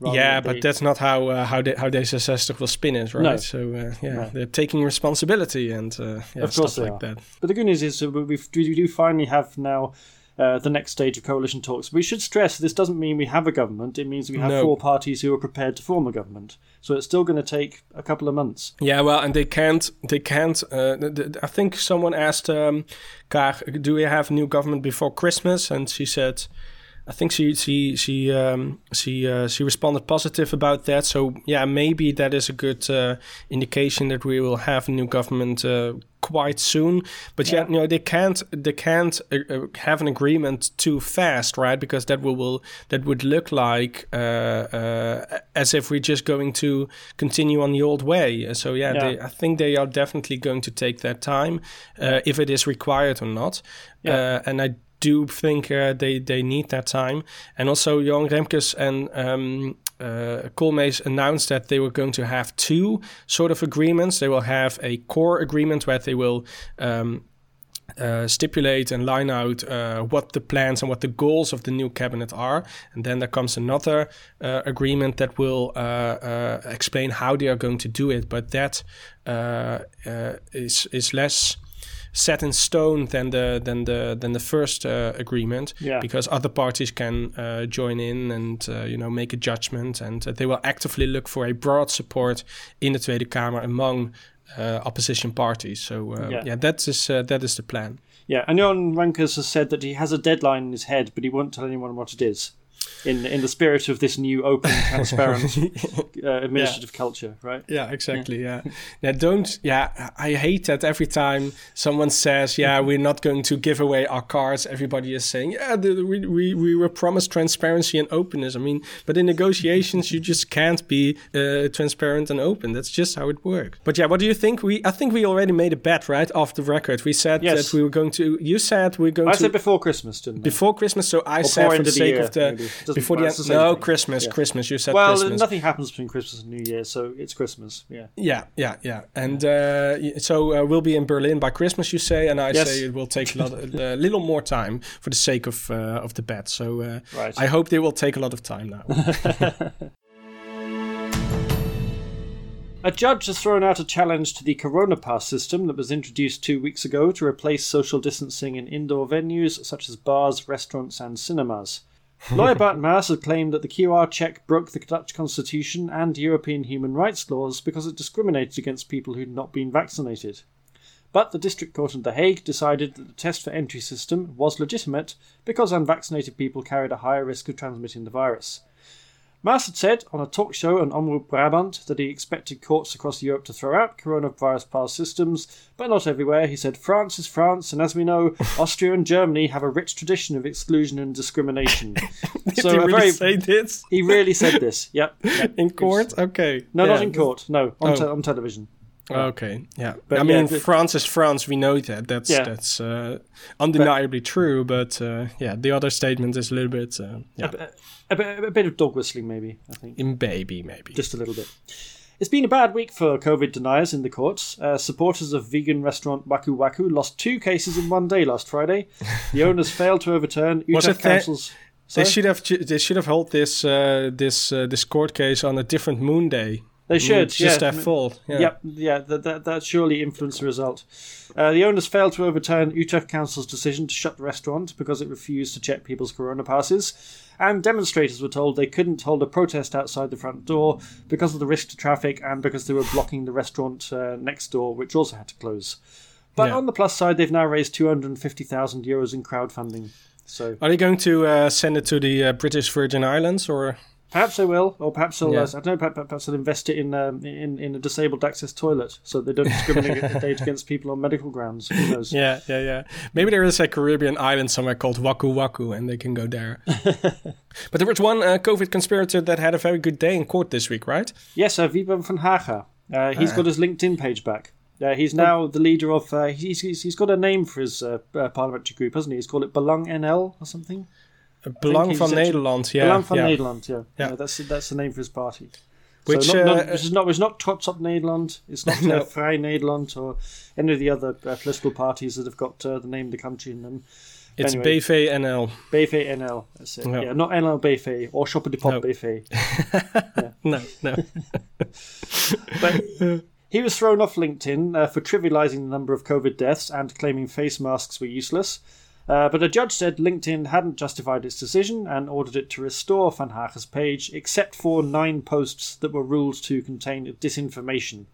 yeah, but that's not how uh, how they, how D66 will spin it, right? No. So uh, yeah, no. they're taking responsibility and uh, yeah, of course like are. that. But the good news is we we do finally have now uh, the next stage of coalition talks. We should stress this doesn't mean we have a government. It means we have no. four parties who are prepared to form a government. So it's still going to take a couple of months. Yeah, well, and they can't. They can't. Uh, I think someone asked um, Kaag, "Do we have a new government before Christmas?" And she said I think she she she um, she uh, she responded positive about that. So yeah, maybe that is a good uh, indication that we will have a new government uh, quite soon. But yeah. yeah, you know they can't they can't uh, uh, have an agreement too fast, right? Because that will, will that would look like uh, as if we're just going to continue on the old way. So yeah, yeah. They, I think they are definitely going to take that time if it is required or not. Yeah. and I do think uh, they they need that time. And also, Johan Remkes and um, uh, announced that they were going to have two sort of agreements. They will have a core agreement where they will um, uh, stipulate and line out uh, what the plans and what the goals of the new cabinet are. And then there comes another uh, agreement that will uh, uh, explain how they are going to do it. But that uh, is is less set in stone than the than the than the first agreement Yeah. because other parties can join in and you know make a judgment and they will actively look for a broad support in the Tweede Kamer among uh, opposition parties. So uh, Yeah. yeah. that is uh, that is the plan. Yeah, and Johan Remkes has said that he has a deadline in his head, but he won't tell anyone what it is. In in the spirit of this new open, transparent uh, administrative culture, right? Yeah, exactly. Yeah. yeah, don't. Yeah, I hate that every time someone says, "Yeah, we're not going to give away our cards." Everybody is saying, "Yeah, the, we, we we were promised transparency and openness." I mean, but in negotiations, you just can't be uh, transparent and open. That's just how it works. But yeah, what do you think? We I think we already made a bet, right, off the record. We said Yes. that we were going to. You said we're going to I to said before Christmas, didn't I? before Christmas. So I Or said for the into the sake year, of the maybe. Before the end. No, thing. Christmas. Yeah. Christmas. You said Christmas. well, Christmas. nothing happens between Christmas and New Year, so it's Christmas. Yeah. Yeah, yeah, yeah. And uh, so uh, we'll be in Berlin by Christmas, you say, and I Yes. say it will take a, lot, a little more time for the sake of uh, of the bet. So uh, Right. I hope they will take a lot of time now. A judge has thrown out a challenge to the Corona Pass system that was introduced two weeks ago to replace social distancing in indoor venues such as bars, restaurants, and cinemas. Lawyer Bart Maas had claimed that the QR check broke the Dutch constitution and European human rights laws because it discriminated against people who'd not been vaccinated. But the District Court in The Hague decided that the test for entry system was legitimate because unvaccinated people carried a higher risk of transmitting the virus. Maas had said on a talk show on Omroep Brabant that he expected courts across Europe to throw out coronavirus pass systems, but not everywhere. He said France is France, and as we know, Austria and Germany have a rich tradition of exclusion and discrimination. Did so he really very, say this he really said this. Yep. yep. in court? Okay. No, not in court. No, on, Oh. te- on television. Okay, yeah. But I yeah, mean, France is France. We know that. That's Yeah. that's uh, undeniably true. But uh, yeah, the other statement is a little bit uh, yeah, A, a, bit- a bit of dog whistling, maybe. I think. in baby maybe. just a little bit. It's been a bad week for COVID deniers in the courts. Uh, supporters of vegan restaurant Waku Waku lost two cases in one day last Friday. The owners failed to overturn Utrecht Council's. They should have they should have held this uh, this uh, this court case on a different moon day. They should, It's just yeah. their fault. Yeah. Yep, yeah, that, that, that surely influenced the result. Uh, the owners failed to overturn Utrecht Council's decision to shut the restaurant because it refused to check people's corona passes, and demonstrators were told they couldn't hold a protest outside the front door because of the risk to traffic and because they were blocking the restaurant uh, next door, which also had to close. But Yeah. on the plus side, they've now raised 250,000 euros in crowdfunding. So Are they going to uh, send it to the uh, British Virgin Islands or? Perhaps they will, or perhaps they'll, Yeah. uh, I don't know, perhaps, perhaps they'll invest it in, um, in in a disabled access toilet so they don't discriminate against people on medical grounds. Yeah, yeah, yeah. Maybe there is a Caribbean island somewhere called Waku Waku, and they can go there. but there was one uh, COVID conspirator that had a very good day in court this week, right? Yes, uh, Wiebren van Haga. Uh, he's got his LinkedIn page back. Uh, he's now the leader of. Uh, he's, he's he's got a name for his uh, uh, parliamentary group, hasn't he? He's called it Belang NL or something. Belang van Nederland. Yeah, Belang van yeah. Nederland. Yeah, Yeah. Yeah, that's that's the name for his party. Which, so not, uh, not, is not it's not Trots op Nederland. It's not No. uh, Vrij Nederland or any of the other uh, political parties that have got uh, the name of the country in them. It's Anyway. BVNL. BV NL. That's it. Ja. Yeah, not NL BV or Shopper de Pop No. BV. No, no. But he was thrown off LinkedIn uh, for trivializing the number of COVID deaths and claiming face masks were useless. Uh, but a judge said LinkedIn hadn't justified its decision and ordered it to restore Van Haga's page, except for nine posts that were ruled to contain disinformation.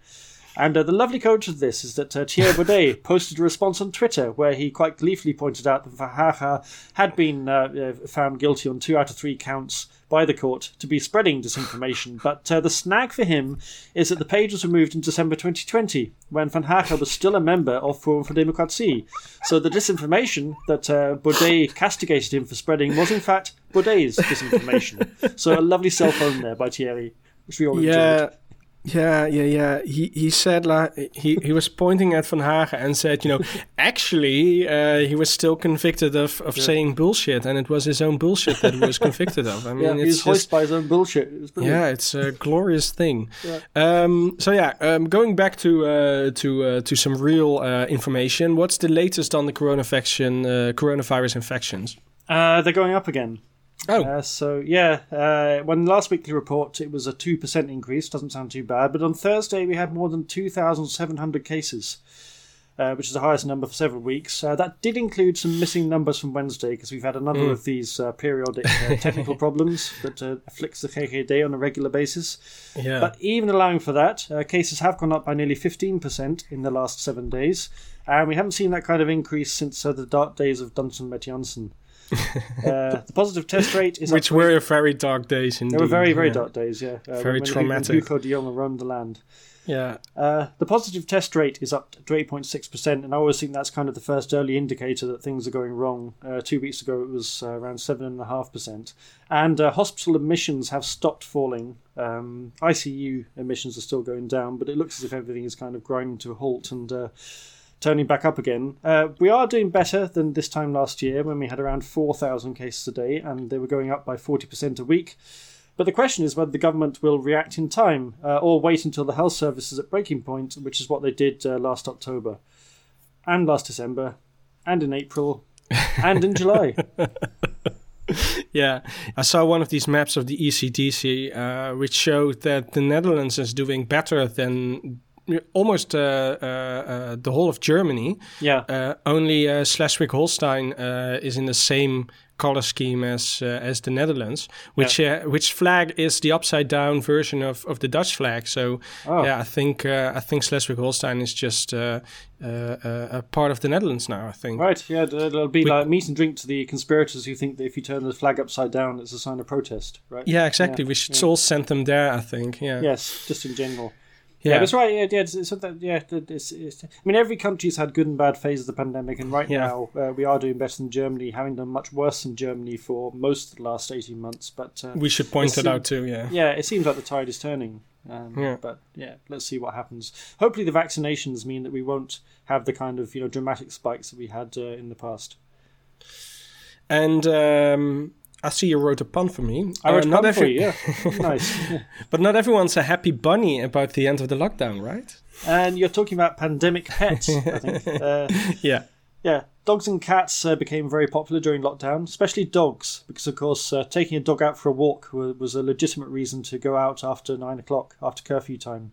And uh, the lovely coach of this is that uh, Thierry Baudet posted a response on Twitter where he quite gleefully pointed out that Van Haga had been uh, uh, found guilty on two out of three counts by the court to be spreading disinformation. But uh, the snag for him is that the page was removed in December 2020 when Van Haga was still a member of Forum for Democratie. So the disinformation that uh, Baudet castigated him for spreading was in fact Baudet's disinformation. so a lovely cell phone there by Thierry, which we all enjoyed. Yeah. Yeah, yeah, yeah. He he said like he he was pointing at Van Haga and said, you know, actually uh, he was still convicted of of yeah. saying bullshit, and it was his own bullshit that he was convicted of. I mean, yeah, it's hoisted by his own bullshit. It's yeah, it's a glorious thing. Yeah. Um, so yeah, um, going back to uh, to uh, to some real uh, information. What's the latest on the coronavirus uh, coronavirus infections? Uh, they're going up again. Oh, uh, so yeah, uh, when last weekly report it was a two percent increase. Doesn't sound too bad, but on Thursday we had more than two thousand seven hundred cases, uh, which is the highest number for several weeks. Uh, that did include some missing numbers from Wednesday because we've had a number mm. of these uh, periodic uh, technical problems that afflicts the GGD on a regular basis. Yeah. But even allowing for that, cases have gone up by nearly fifteen percent in the last seven days, and we haven't seen that kind of increase since the dark days of Dansen met uh, the positive test rate is which were very dark days indeed. They were very very yeah. dark days, yeah. Uh, very when, traumatic. Hugo de Jonge roamed the land. Yeah. Uh, the positive test rate is up to 8.6%, and I always think that's kind of the first early indicator that things are going wrong. Uh, two weeks ago, it was uh, around 7.5%. And uh, hospital admissions have stopped falling. Um, ICU admissions are still going down, but it looks as if everything is kind of grinding to a halt. And uh, turning back up again. Uh, we are doing better than this time last year when we had around 4,000 cases a day and they were going up by 40% a week. But the question is whether the government will react in time uh, or wait until the health service is at breaking point, which is what they did uh, last October and last December and in April and in July. yeah, I saw one of these maps of the ECDC, uh, which showed that the Netherlands is doing better than almost uh, uh, uh, the whole of Germany. Yeah. only Schleswig-Holstein is in the same color scheme as uh, as the Netherlands, which yeah. uh, which flag is the upside down version of, of the Dutch flag. So oh. yeah, I think uh, I think Schleswig-Holstein is just a part of the Netherlands now. I think. Right. Yeah, it'll be we, like meat and drink to the conspirators who think that if you turn the flag upside down, it's a sign of protest. Right. Yeah, exactly. Yeah. We should all send them there. I think. Yeah. Yes, just in general. Yeah, that's right. Yeah, yeah, it's, it's, yeah. It's, it's, I mean, every country's had good and bad phases of the pandemic, and right yeah. now uh, we are doing better than Germany, having done much worse than Germany for most of the last eighteen months. But uh, we should point it, out too. Yeah, yeah. It seems like the tide is turning. Um, yeah. But yeah, let's see what happens. Hopefully, the vaccinations mean that we won't have the kind of you know dramatic spikes that we had uh, in the past. And um, I see you wrote a pun for me. I wrote uh, a pun every- for you, yeah. nice. but not everyone's a happy bunny about the end of the lockdown, right? And you're talking about pandemic pets, I think. Uh, yeah. Yeah, dogs and cats uh, became very popular during lockdown, especially dogs, because of course uh, taking a dog out for a walk was a legitimate reason to go out after nine o'clock, after curfew time.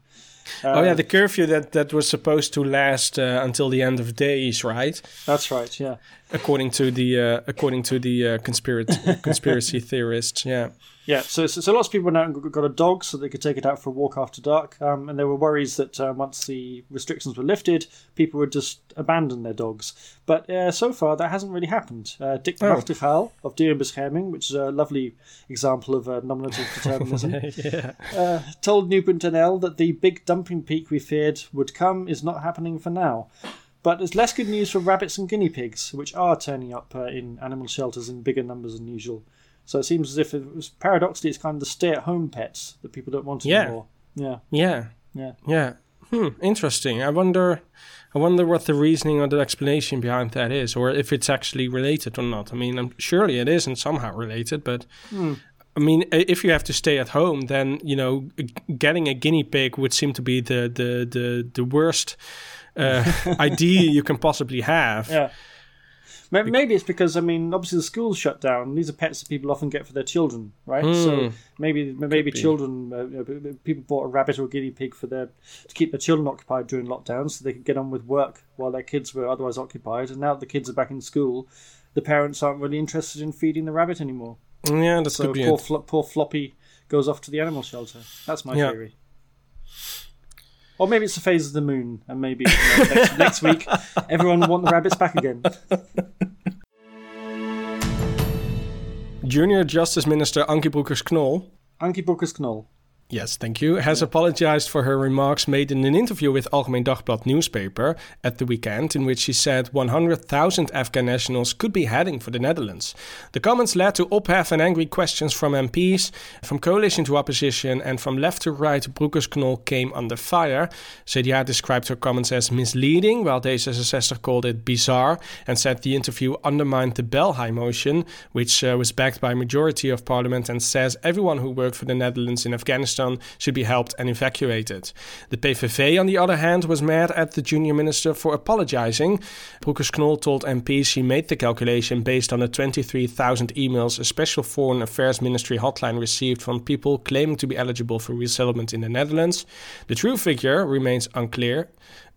Uh, oh yeah, the curfew that that was supposed to last uh, until the end of days, right? That's right. Yeah. According to the uh, according to the uh, conspiracy conspiracy theorists, yeah. Yeah, so, so, so lots of people now got a dog so they could take it out for a walk after dark, um, and there were worries that uh, once the restrictions were lifted, people would just abandon their dogs. But uh, so far, that hasn't really happened. Uh, Dick oh. Nachtigal of Dierenbescherming, which is a lovely example of uh, nominative determinism, yeah. uh, told Nu.nl that the big dumping peak we feared would come is not happening for now. But there's less good news for rabbits and guinea pigs, which are turning up uh, in animal shelters in bigger numbers than usual. So it seems as if it was paradoxically it's kind of the stay-at-home pets that people don't want yeah. anymore. Yeah. Yeah. Yeah. Yeah. Hmm. Interesting. I wonder. I wonder what the reasoning or the explanation behind that is, or if it's actually related or not. I mean, I'm, surely it isn't somehow related, but hmm. I mean, if you have to stay at home, then you know, getting a guinea pig would seem to be the the the, the worst uh, idea you can possibly have. Yeah. Maybe it's because I mean, obviously the school's shut down. These are pets that people often get for their children, right? Mm. So maybe maybe children, uh, you know, people bought a rabbit or a guinea pig for their to keep their children occupied during lockdown, so they could get on with work while their kids were otherwise occupied. And now that the kids are back in school, the parents aren't really interested in feeding the rabbit anymore. Yeah, that's so poor, flo- poor Floppy goes off to the animal shelter. That's my yeah. theory. Or maybe it's the phase of the moon, and maybe you know, next, next week everyone will want the rabbits back again. Junior Justice Minister Ankie Broekers-Knol. Ankie Broekers-Knol. Yes, thank you. Has apologized for her remarks made in an interview with Algemeen Dagblad newspaper at the weekend, in which she said 100,000 Afghan nationals could be heading for the Netherlands. The comments led to ophef and angry questions from MPs, from coalition to opposition, and from left to right. Broekers-Knol came under fire. CDA described her comments as misleading, while D66 called it bizarre and said the interview undermined the Belhaj motion, which uh, was backed by a majority of parliament and says everyone who worked for the Netherlands in Afghanistan should be helped and evacuated. The PVV, on the other hand, was mad at the junior minister for apologizing. Broekers-Knol told MPs she made the calculation based on the 23,000 emails a special foreign affairs ministry hotline received from people claiming to be eligible for resettlement in the Netherlands. The true figure remains unclear.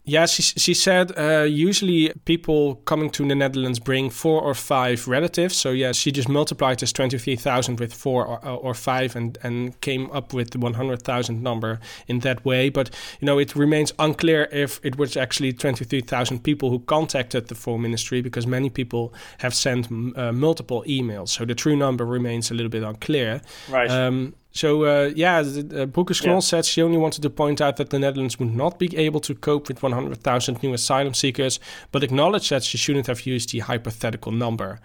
Yeah, she, she said uh, usually people coming to the Netherlands bring four or five relatives. So, yeah, she just multiplied this 23,000 with four or, or five and, and came up with the 100,000 number in that way. But, you know, it remains unclear if it was actually 23,000 people who contacted the Foreign Ministry because many people have sent uh, multiple emails. So the true number remains a little bit unclear. Right. Um, so uh, yeah, uh, Broekers-Knol yeah. said she only wanted to point out that the Netherlands would not be able to cope with 100,000 new asylum seekers, but acknowledged that she shouldn't have used the hypothetical number.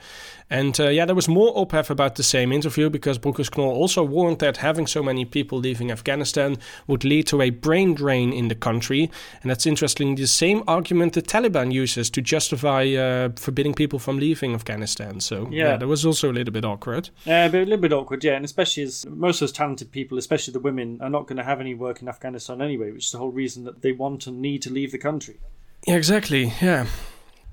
And uh, yeah, there was more ophef about the same interview because Broekers-Knol also warned that having so many people leaving Afghanistan would lead to a brain drain in the country. And that's interesting, the same argument the Taliban uses to justify uh, forbidding people from leaving Afghanistan. So yeah. yeah, that was also a little bit awkward. Yeah, a, little bit awkward, yeah. And especially as most of talented people, especially the women, are not going to have any work in Afghanistan anyway, which is the whole reason that they want and need to leave the country. Yeah, exactly, yeah.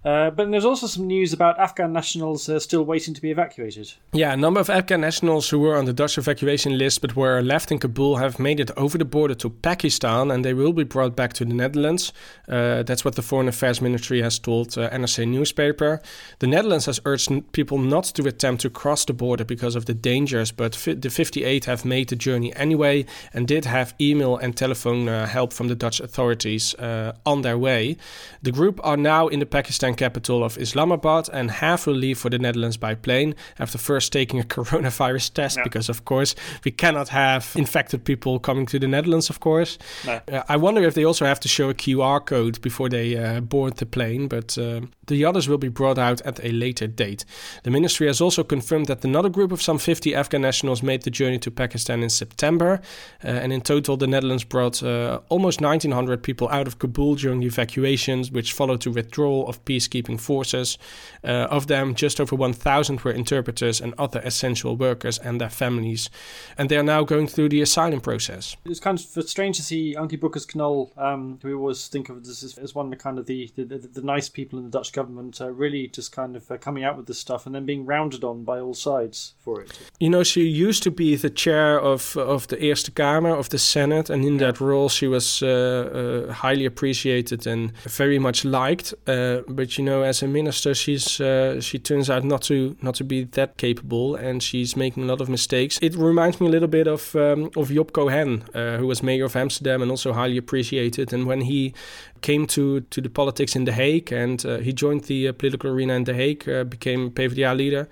Uh, but there's also some news about Afghan nationals uh, still waiting to be evacuated. Yeah, a number of Afghan nationals who were on the Dutch evacuation list but were left in Kabul have made it over the border to Pakistan and they will be brought back to the Netherlands. Uh, that's what the Foreign Affairs Ministry has told uh, NRC newspaper. The Netherlands has urged people not to attempt to cross the border because of the dangers, but fi- the 58 have made the journey anyway and did have email and telephone uh, help from the Dutch authorities uh, on their way. The group are now in the Pakistan capital of Islamabad, and half will leave for the Netherlands by plane after first taking a coronavirus test, yeah. because of course we cannot have infected people coming to the Netherlands, of course. No. Uh, I wonder if they also have to show a QR code before they uh, board the plane, but uh, the others will be brought out at a later date. The ministry has also confirmed that another group of some 50 Afghan nationals made the journey to Pakistan in September, uh, and in total, the Netherlands brought uh, almost 1,900 people out of Kabul during the evacuations, which followed the withdrawal of peace peacekeeping forces. Uh, of them, just over 1,000 were interpreters and other essential workers and their families. And they are now going through the asylum process. It's kind of strange to see Ankie Broekers-Knol, um, who we always think of as, as one of the kind of the, the, the, nice people in the Dutch government, uh, really just kind of uh, coming out with this stuff and then being rounded on by all sides for it. You know, she used to be the chair of, of the Eerste Kamer, of the Senate, and in that role she was uh, uh, highly appreciated and very much liked. Uh, but you know, as a minister, she's uh, she turns out not to not to be that capable, and she's making a lot of mistakes. It reminds me a little bit of um, of Job Cohen, uh, who was mayor of Amsterdam and also highly appreciated. And when he came to to the politics in The Hague and uh, he joined the uh, political arena in The Hague, uh, became PvdA leader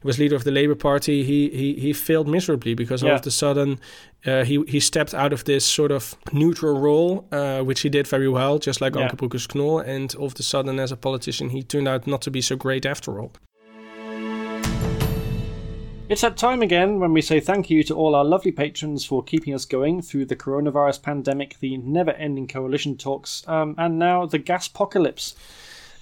he was leader of the Labour Party. He he he failed miserably because yeah. all of a sudden uh, he he stepped out of this sort of neutral role, uh, which he did very well, just like yeah. Anke Broekers-Knol. And all of a sudden, as a politician, he turned out not to be so great after all. It's that time again when we say thank you to all our lovely patrons for keeping us going through the coronavirus pandemic, the never ending coalition talks, um, and now the gas apocalypse.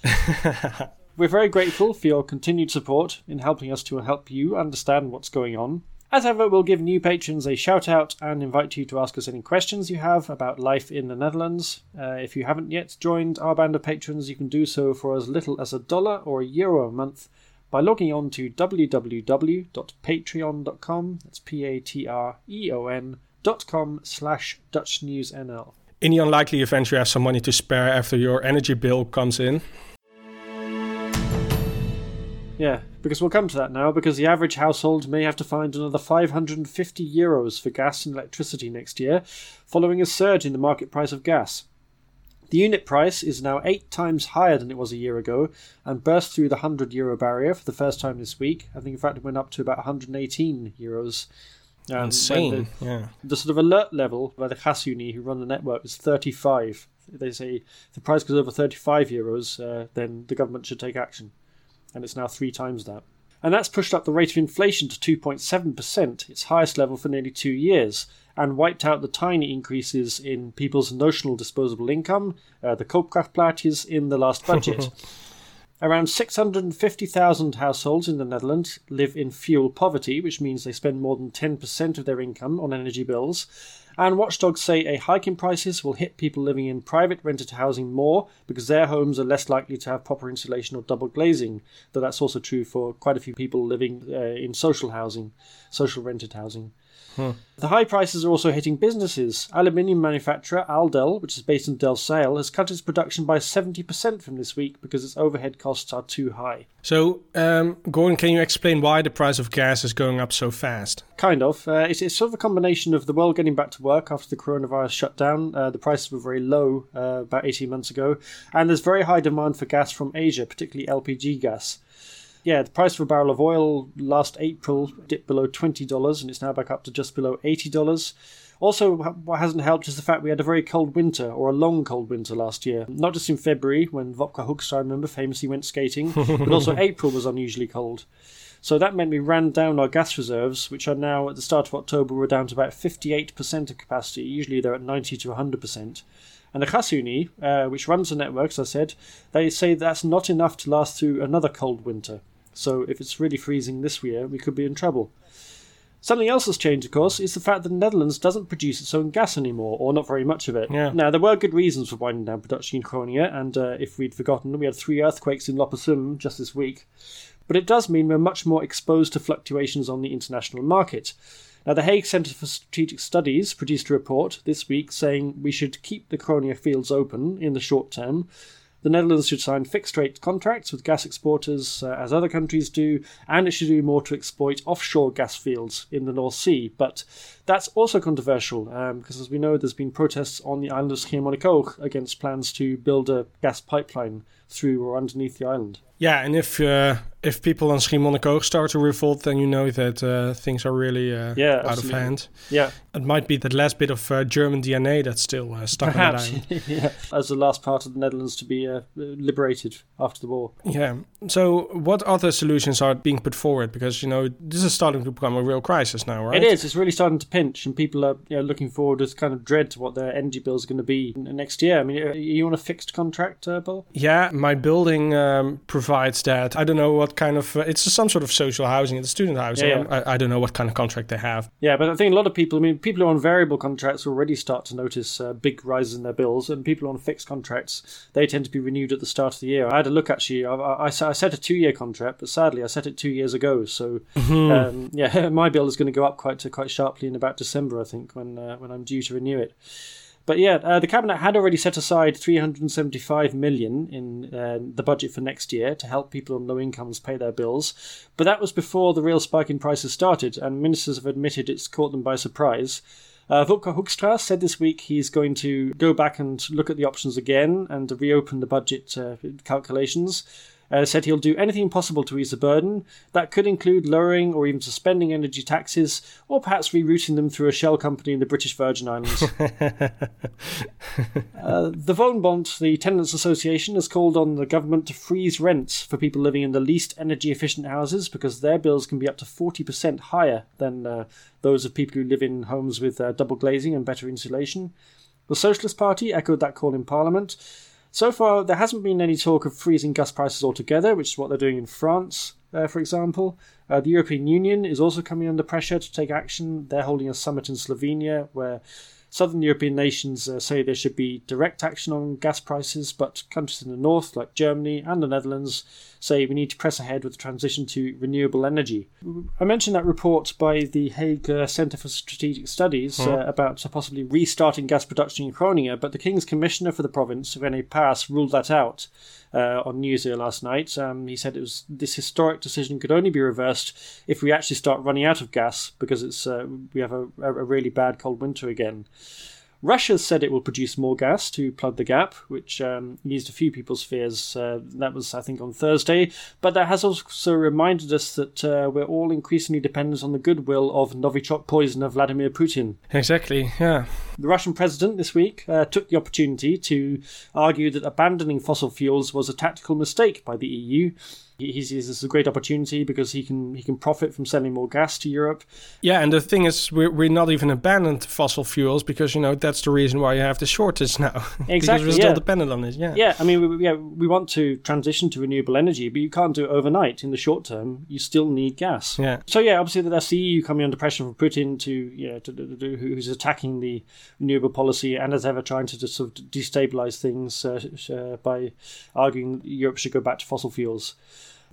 We're very grateful for your continued support in helping us to help you understand what's going on. As ever, we'll give new patrons a shout out and invite you to ask us any questions you have about life in the Netherlands. Uh, if you haven't yet joined our band of patrons, you can do so for as little as a dollar or a euro a month by logging on to www.patreon.com. That's P A T R E O N dot com slash Dutch News NL. In the unlikely event you have some money to spare after your energy bill comes in, yeah, because we'll come to that now, because the average household may have to find another 550 euros for gas and electricity next year, following a surge in the market price of gas. The unit price is now eight times higher than it was a year ago and burst through the 100 euro barrier for the first time this week. I think, in fact, it went up to about 118 euros. Um, Insane. The, yeah. The sort of alert level by the Gasunie who run the network is 35. They say if the price goes over 35 euros, uh, then the government should take action. And it's now three times that. And that's pushed up the rate of inflation to 2.7%, its highest level for nearly two years, and wiped out the tiny increases in people's notional disposable income, uh, the Koopkrachtplaatjes, in the last budget. Around 650,000 households in the Netherlands live in fuel poverty, which means they spend more than 10% of their income on energy bills. And watchdogs say a hike in prices will hit people living in private rented housing more because their homes are less likely to have proper insulation or double glazing, though that's also true for quite a few people living uh, in social housing, social rented housing. Hmm. The high prices are also hitting businesses. Aluminium manufacturer Aldel, which is based in Delfzijl, has cut its production by 70% from this week because its overhead costs are too high. So, um, Gordon, can you explain why the price of gas is going up so fast? Kind of. Uh, it's, it's, sort of a combination of the world getting back to work after the coronavirus shutdown. Uh, the prices were very low uh, about 18 months ago, and there's very high demand for gas from Asia, particularly LPG gas yeah, the price of a barrel of oil last April dipped below $20 and it's now back up to just below $80. Also, what hasn't helped is the fact we had a very cold winter, or a long cold winter last year. Not just in February, when Wopke Hooks, I remember, famously went skating, but also April was unusually cold. So that meant we ran down our gas reserves, which are now at the start of October, we're down to about 58% of capacity. Usually they're at 90 to 100%. And the Gasunie, uh, which runs the network, as I said, they say that's not enough to last through another cold winter. So if it's really freezing this year, we could be in trouble. Something else that's changed, of course, is the fact that the Netherlands doesn't produce its own gas anymore, or not very much of it. Yeah. Now, there were good reasons for winding down production in Groningen, and uh, if we'd forgotten, we had three earthquakes in Loppersum just this week. But it does mean we're much more exposed to fluctuations on the international market. Now, the Hague Centre for Strategic Studies produced a report this week saying we should keep the Groningen fields open in the short term the Netherlands should sign fixed rate contracts with gas exporters, uh, as other countries do, and it should do more to exploit offshore gas fields in the North Sea. But that's also controversial um, because, as we know, there's been protests on the island of Schiermonnikoog against plans to build a gas pipeline through or underneath the island. Yeah, and if uh, if people on Schiermonnikoog start to revolt, then you know that uh, things are really uh, yeah, out of hand. Yeah, it might be the last bit of uh, German DNA that's still uh, stuck Perhaps. on that yeah, as the last part of the Netherlands to be uh, liberated after the war. Yeah. So, what other solutions are being put forward? Because you know this is starting to become a real crisis now, right? It is. It's really starting to pinch, and people are you know, looking forward with kind of dread to what their energy bills are going to be next year. I mean, are you on a fixed contract, uh, Bill? Yeah, my building um, provides that. I don't know what kind of uh, it's some sort of social housing, it's student housing. Yeah, yeah. I, I, don't know what kind of contract they have. Yeah, but I think a lot of people. I mean, people who are on variable contracts already start to notice uh, big rises in their bills, and people on fixed contracts they tend to be renewed at the start of the year. I had a look actually. I, I, I set a two-year contract, but sadly I set it two years ago. So mm-hmm. um, yeah, my bill is going to go up quite quite sharply in about December, I think, when uh, when I'm due to renew it. But yeah, uh, the cabinet had already set aside 375 million in uh, the budget for next year to help people on low incomes pay their bills. But that was before the real spike in prices started, and ministers have admitted it's caught them by surprise. Uh, Wopke Hoekstra said this week he's going to go back and look at the options again and reopen the budget uh, calculations uh, said he'll do anything possible to ease the burden. That could include lowering or even suspending energy taxes, or perhaps rerouting them through a shell company in the British Virgin Islands. uh, the Woonbond, the Tenants Association, has called on the government to freeze rents for people living in the least energy efficient houses because their bills can be up to 40% higher than uh, those of people who live in homes with uh, double glazing and better insulation. The Socialist Party echoed that call in Parliament. So far, there hasn't been any talk of freezing gas prices altogether, which is what they're doing in France, uh, for example. Uh, the European Union is also coming under pressure to take action. They're holding a summit in Slovenia where Southern European nations uh, say there should be direct action on gas prices, but countries in the north, like Germany and the Netherlands, say we need to press ahead with the transition to renewable energy. I mentioned that report by the Hague uh, Centre for Strategic Studies uh, about possibly restarting gas production in Groningen, but the King's Commissioner for the province, René Paas, ruled that out. Uh, on Nieuwsuur last night. Um, he said it was this historic decision could only be reversed if we actually start running out of gas because it's uh, we have a, a, really bad cold winter again. Russia said it will produce more gas to plug the gap, which um, eased a few people's fears. Uh, that was, I think, on Thursday. But that has also reminded us that uh, we're all increasingly dependent on the goodwill of Novichok poisoner Vladimir Putin. Exactly, yeah. The Russian president this week uh, took the opportunity to argue that abandoning fossil fuels was a tactical mistake by the EU he sees this as a great opportunity because he can he can profit from selling more gas to Europe. Yeah, and the thing is, we're, we're not even abandoned fossil fuels because you know that's the reason why you have the shortage now. Exactly, because we're still yeah. dependent on it. Yeah, Yeah, I mean, we, yeah, we want to transition to renewable energy, but you can't do it overnight. In the short term, you still need gas. Yeah. So yeah, obviously that's the EU coming under pressure from Putin to yeah to, to, to, who's attacking the renewable policy and as ever trying to just sort of destabilize things uh, uh, by arguing Europe should go back to fossil fuels.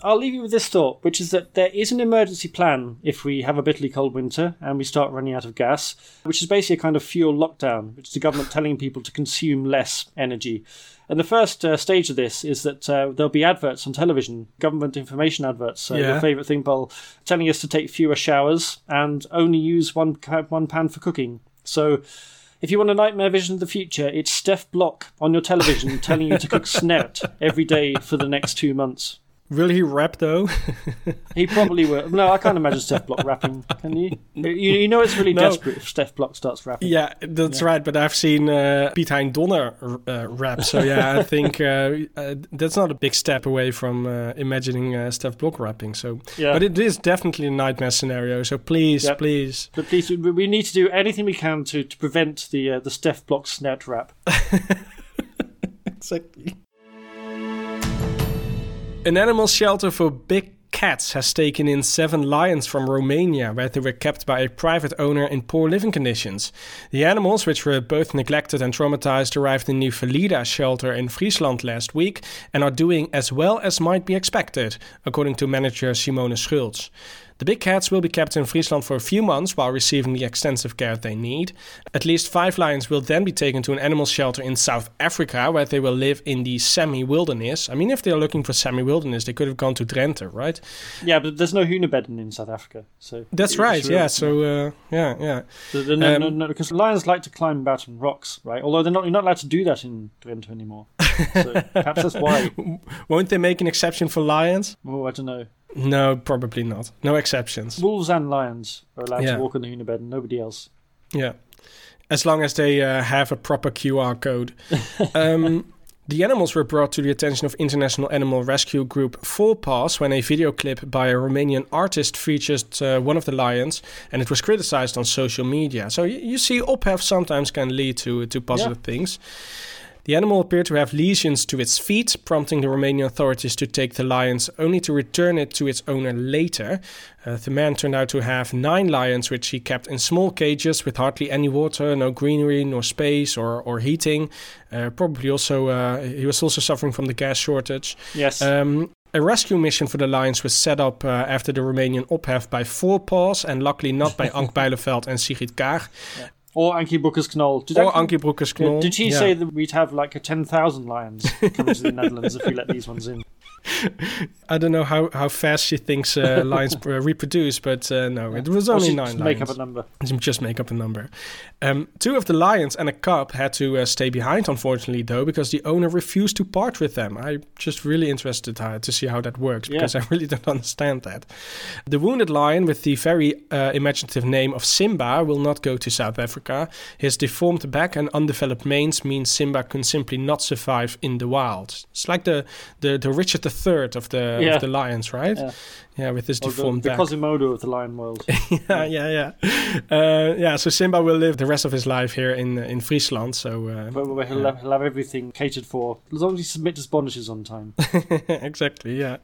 I'll leave you with this thought, which is that there is an emergency plan if we have a bitterly cold winter and we start running out of gas, which is basically a kind of fuel lockdown, which is the government telling people to consume less energy. And the first uh, stage of this is that uh, there'll be adverts on television, government information adverts, uh, Yeah. your favourite thing, Paul, telling us to take fewer showers and only use one, one pan for cooking. So if you want a nightmare vision of the future, it's Stef Blok on your television telling you to cook snert every day for the next two months. Will he rap though? He probably will. No, I can't imagine Stef Blok rapping. Can you? You, you know it's really No. desperate if Stef Blok starts rapping. yeah, that's right. But I've seen uh, Piet Hein Donner uh, rap, so yeah, I think uh, uh, that's not a big step away from uh, imagining uh, Stef Blok rapping. So, Yeah. but it is definitely a nightmare scenario. So please, Yep. please, But please, we- need to do anything we can to, to prevent the uh, the Stef Blok snert rap. Exactly. An animal shelter for big cats has taken in seven lions from Romania, where they were kept by a private owner in poor living conditions. The animals, which were both neglected and traumatized, arrived in the Felida shelter in Friesland last week and are doing as well as might be expected, according to manager Simone Schultz. The big cats will be kept in Friesland for a few months while receiving the extensive care they need. At least five lions will then be taken to an animal shelter in South Africa, where they will live in the semi wilderness. I mean, if they're looking for semi wilderness, they could have gone to Drenthe, right? Yeah, but there's no Hunebedden in South Africa, so That's right, yeah. So, uh, yeah, yeah. So they're no, no, Um, no, because lions like to climb about on rocks, right? Although they're not, you're not allowed to do that in Drenthe anymore. So perhaps that's why. Won't they make an exception for lions? Oh, I don't know. No, probably not. No exceptions. Wolves and lions are allowed Yeah. to walk on the Hunebedden. Nobody else. Yeah, as long as they uh, have a proper QR code. um, the animals were brought to the attention of international animal rescue group Four Paws when a video clip by a Romanian artist featured uh, one of the lions, and it was criticized on social media. So y- you see, ophef sometimes can lead to to positive things. The animal appeared to have lesions to its feet, prompting the Romanian authorities to take the lions only to return it to its owner later. Uh, the man turned out to have nine lions, which he kept in small cages with hardly any water, no greenery, nor space or, or heating. Uh, probably also, uh, he was also suffering from the gas shortage. Yes. Um, a rescue mission for the lions was set up uh, after the Romanian ophef by Four Paws, and luckily not by Ank Bijleveld and Sigrid Kaag, or Ankie Broekers-Knol. Did or Ankie Broekers-Knol. Did she Yeah. say that we'd have like a 10,000 lions coming to the Netherlands if we let these ones in? I don't know how, how fast she thinks uh, lions reproduce, but uh, no, it was only nine just lions. make up a number. Just make up a number. Um, two of the lions and a cub had to uh, stay behind, unfortunately, though, because the owner refused to part with them. I'm just really interested uh, to see how that works Yeah. because I really don't understand that. The wounded lion, with the very uh, imaginative name of Simba, will not go to South Africa. His deformed back and undeveloped manes mean Simba can simply not survive in the wild. It's like the the, the Richard III of the Yeah. of the lions, right? Yeah. Yeah, with his Or the, deformed the back. Quasimodo of the lion world. yeah, yeah, yeah. Uh, yeah, so Simba will live the rest of his life here in in Friesland. So uh, where, where he'll, have, he'll have everything catered for as long as he submits his bonuses on time. exactly, yeah.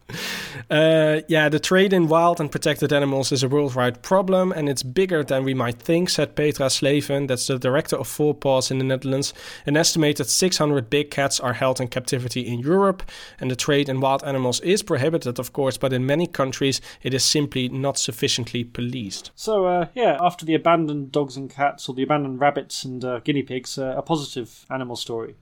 Uh, yeah, the trade in wild and protected animals is a worldwide problem, and it's bigger than we might think, said Petra Sleven, that's the director of Four Paws in the Netherlands. An estimated 600 big cats are held in captivity in Europe, and the trade in wild animals is prohibited, of course, but in many countries it is simply not sufficiently policed. So, uh, yeah, after the abandoned dogs and cats, or the abandoned rabbits and uh, guinea pigs, uh, a positive animal story.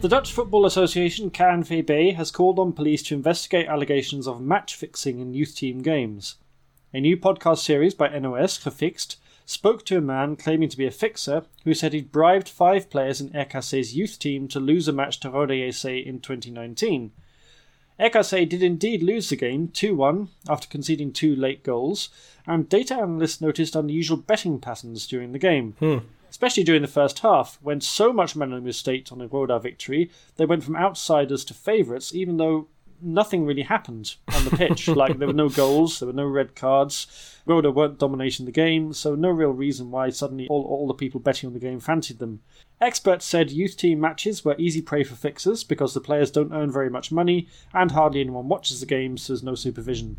The Dutch Football Association, KNVB, has called on police to investigate allegations of match fixing in youth team games. A new podcast series by NOS, Gefixt, spoke to a man claiming to be a fixer who said he'd bribed five players in RKC's youth team to lose a match to Roda JC in 2019. RKC did indeed lose the game 2 1 after conceding two late goals, and data analysts noticed unusual betting patterns during the game. Hmm. Especially during the first half, when so much momentum was staked on a Roda victory, they went from outsiders to favourites, even though nothing really happened on the pitch. like there were no goals, there were no red cards. Roda weren't dominating the game, so no real reason why suddenly all, all the people betting on the game fancied them. Experts said youth team matches were easy prey for fixers because the players don't earn very much money and hardly anyone watches the games, so there's no supervision.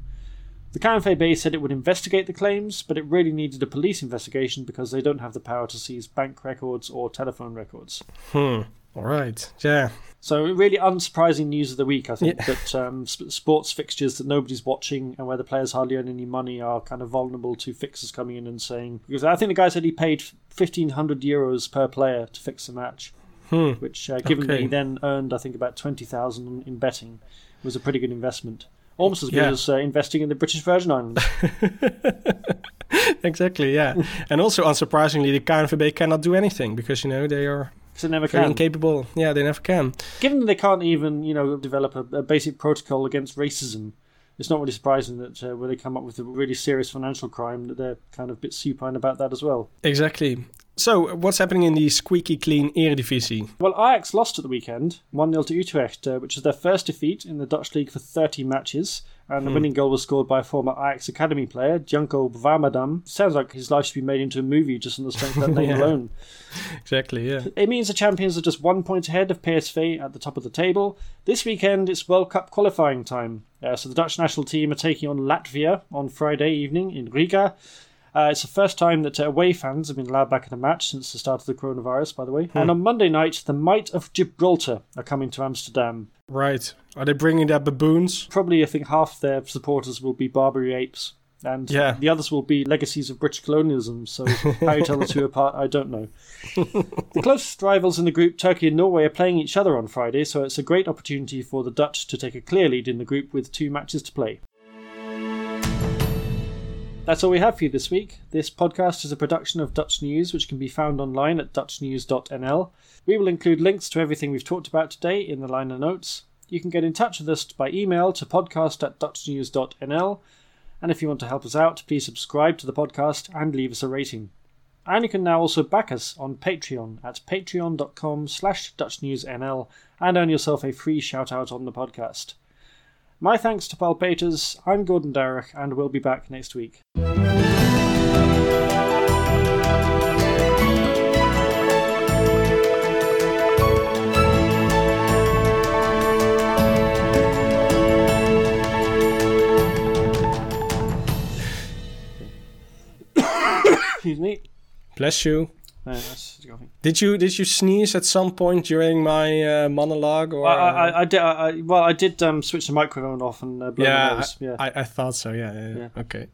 The KNVB said it would investigate the claims, but it really needed a police investigation because they don't have the power to seize bank records or telephone records. Hmm. All right. Yeah. So really unsurprising news of the week, I think, Yeah. that um, sp- sports fixtures that nobody's watching and where the players hardly earn any money are kind of vulnerable to fixers coming in and saying because I think the guy said he paid fifteen hundred euros per player to fix a match, Hmm. which uh, given that Okay. he then earned I think about twenty thousand in betting was a pretty good investment. Almost as good Yeah. as uh, investing in the British Virgin Islands. exactly. Yeah. and also, unsurprisingly, the KNVB cannot do anything because you know they are Because they never very can. incapable. Yeah, they never can. Given that they can't even, you know, develop a, a basic protocol against racism, it's not really surprising that uh, when they come up with a really serious financial crime, that they're kind of a bit supine about that as well. Exactly. So, what's happening in the squeaky clean Eredivisie? Well, Ajax lost at the weekend, 1 0 to Utrecht, uh, which is their first defeat in the Dutch league for 30 matches. And the winning goal was scored by a former Ajax Academy player, Django Warmerdam. Sounds like his life should be made into a movie just on the strength of that name Yeah. alone. Exactly. Yeah. It means the champions are just one point ahead of PSV at the top of the table. This weekend it's World Cup qualifying time. Uh, so the Dutch national team are taking on Latvia on Friday evening in Riga. Uh, it's the first time that uh, away fans have been allowed back in a match since the start of the coronavirus, by the way. And on Monday night, the Might of Gibraltar are coming to Amsterdam. Right. Are they bringing their baboons? Probably, I think half their supporters will be Barbary apes, and Yeah. the others will be legacies of British colonialism. So how you tell the two apart, I don't know. the closest rivals in the group, Turkey and Norway, are playing each other on Friday, so it's a great opportunity for the Dutch to take a clear lead in the group with two matches to play. That's all we have for you this week. This podcast is a production of Dutch News, which can be found online at dutchnews.nl. We will include links to everything we've talked about today in the liner notes. You can get in touch with us by email to podcast at dutchnews.nl. And if you want to help us out, please subscribe to the podcast and leave us a rating. And you can now also back us on Patreon at patreon.com slash dutchnewsnl and earn yourself a free shout out on the podcast. My thanks to Paul Peters, I'm Gordon Darrach, and we'll be back next week. Excuse me. Bless you. No, that's coughing. Did you did you sneeze at some point during my uh, monologue? Or I, I, I did. I, I- well, I did um, switch the microphone off and uh, blow my yeah, nose. Yeah. I, I thought so. Yeah, yeah. Yeah. Okay.